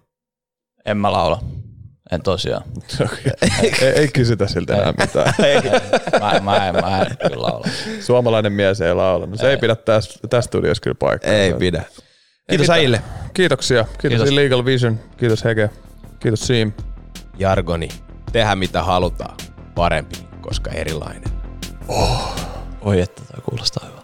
En mä laula. En tosiaan. ei, ei kysytä siltä enää mitään. Mä, mä, en, mä en kyllä laula. Suomalainen mies ei laula. No se ei, ei pidä tässä, tässä studiossa kyllä paikkaa. Ei pidä. Kiitos äijille. Kiitoksia. Kiitos, Kiitos. Illegal Vision. Kiitos Hege. Kiitos Siim. Jargoni. Tehdä mitä halutaan. Parempi, koska erilainen. Oi että toi kuulostaa hyvältä.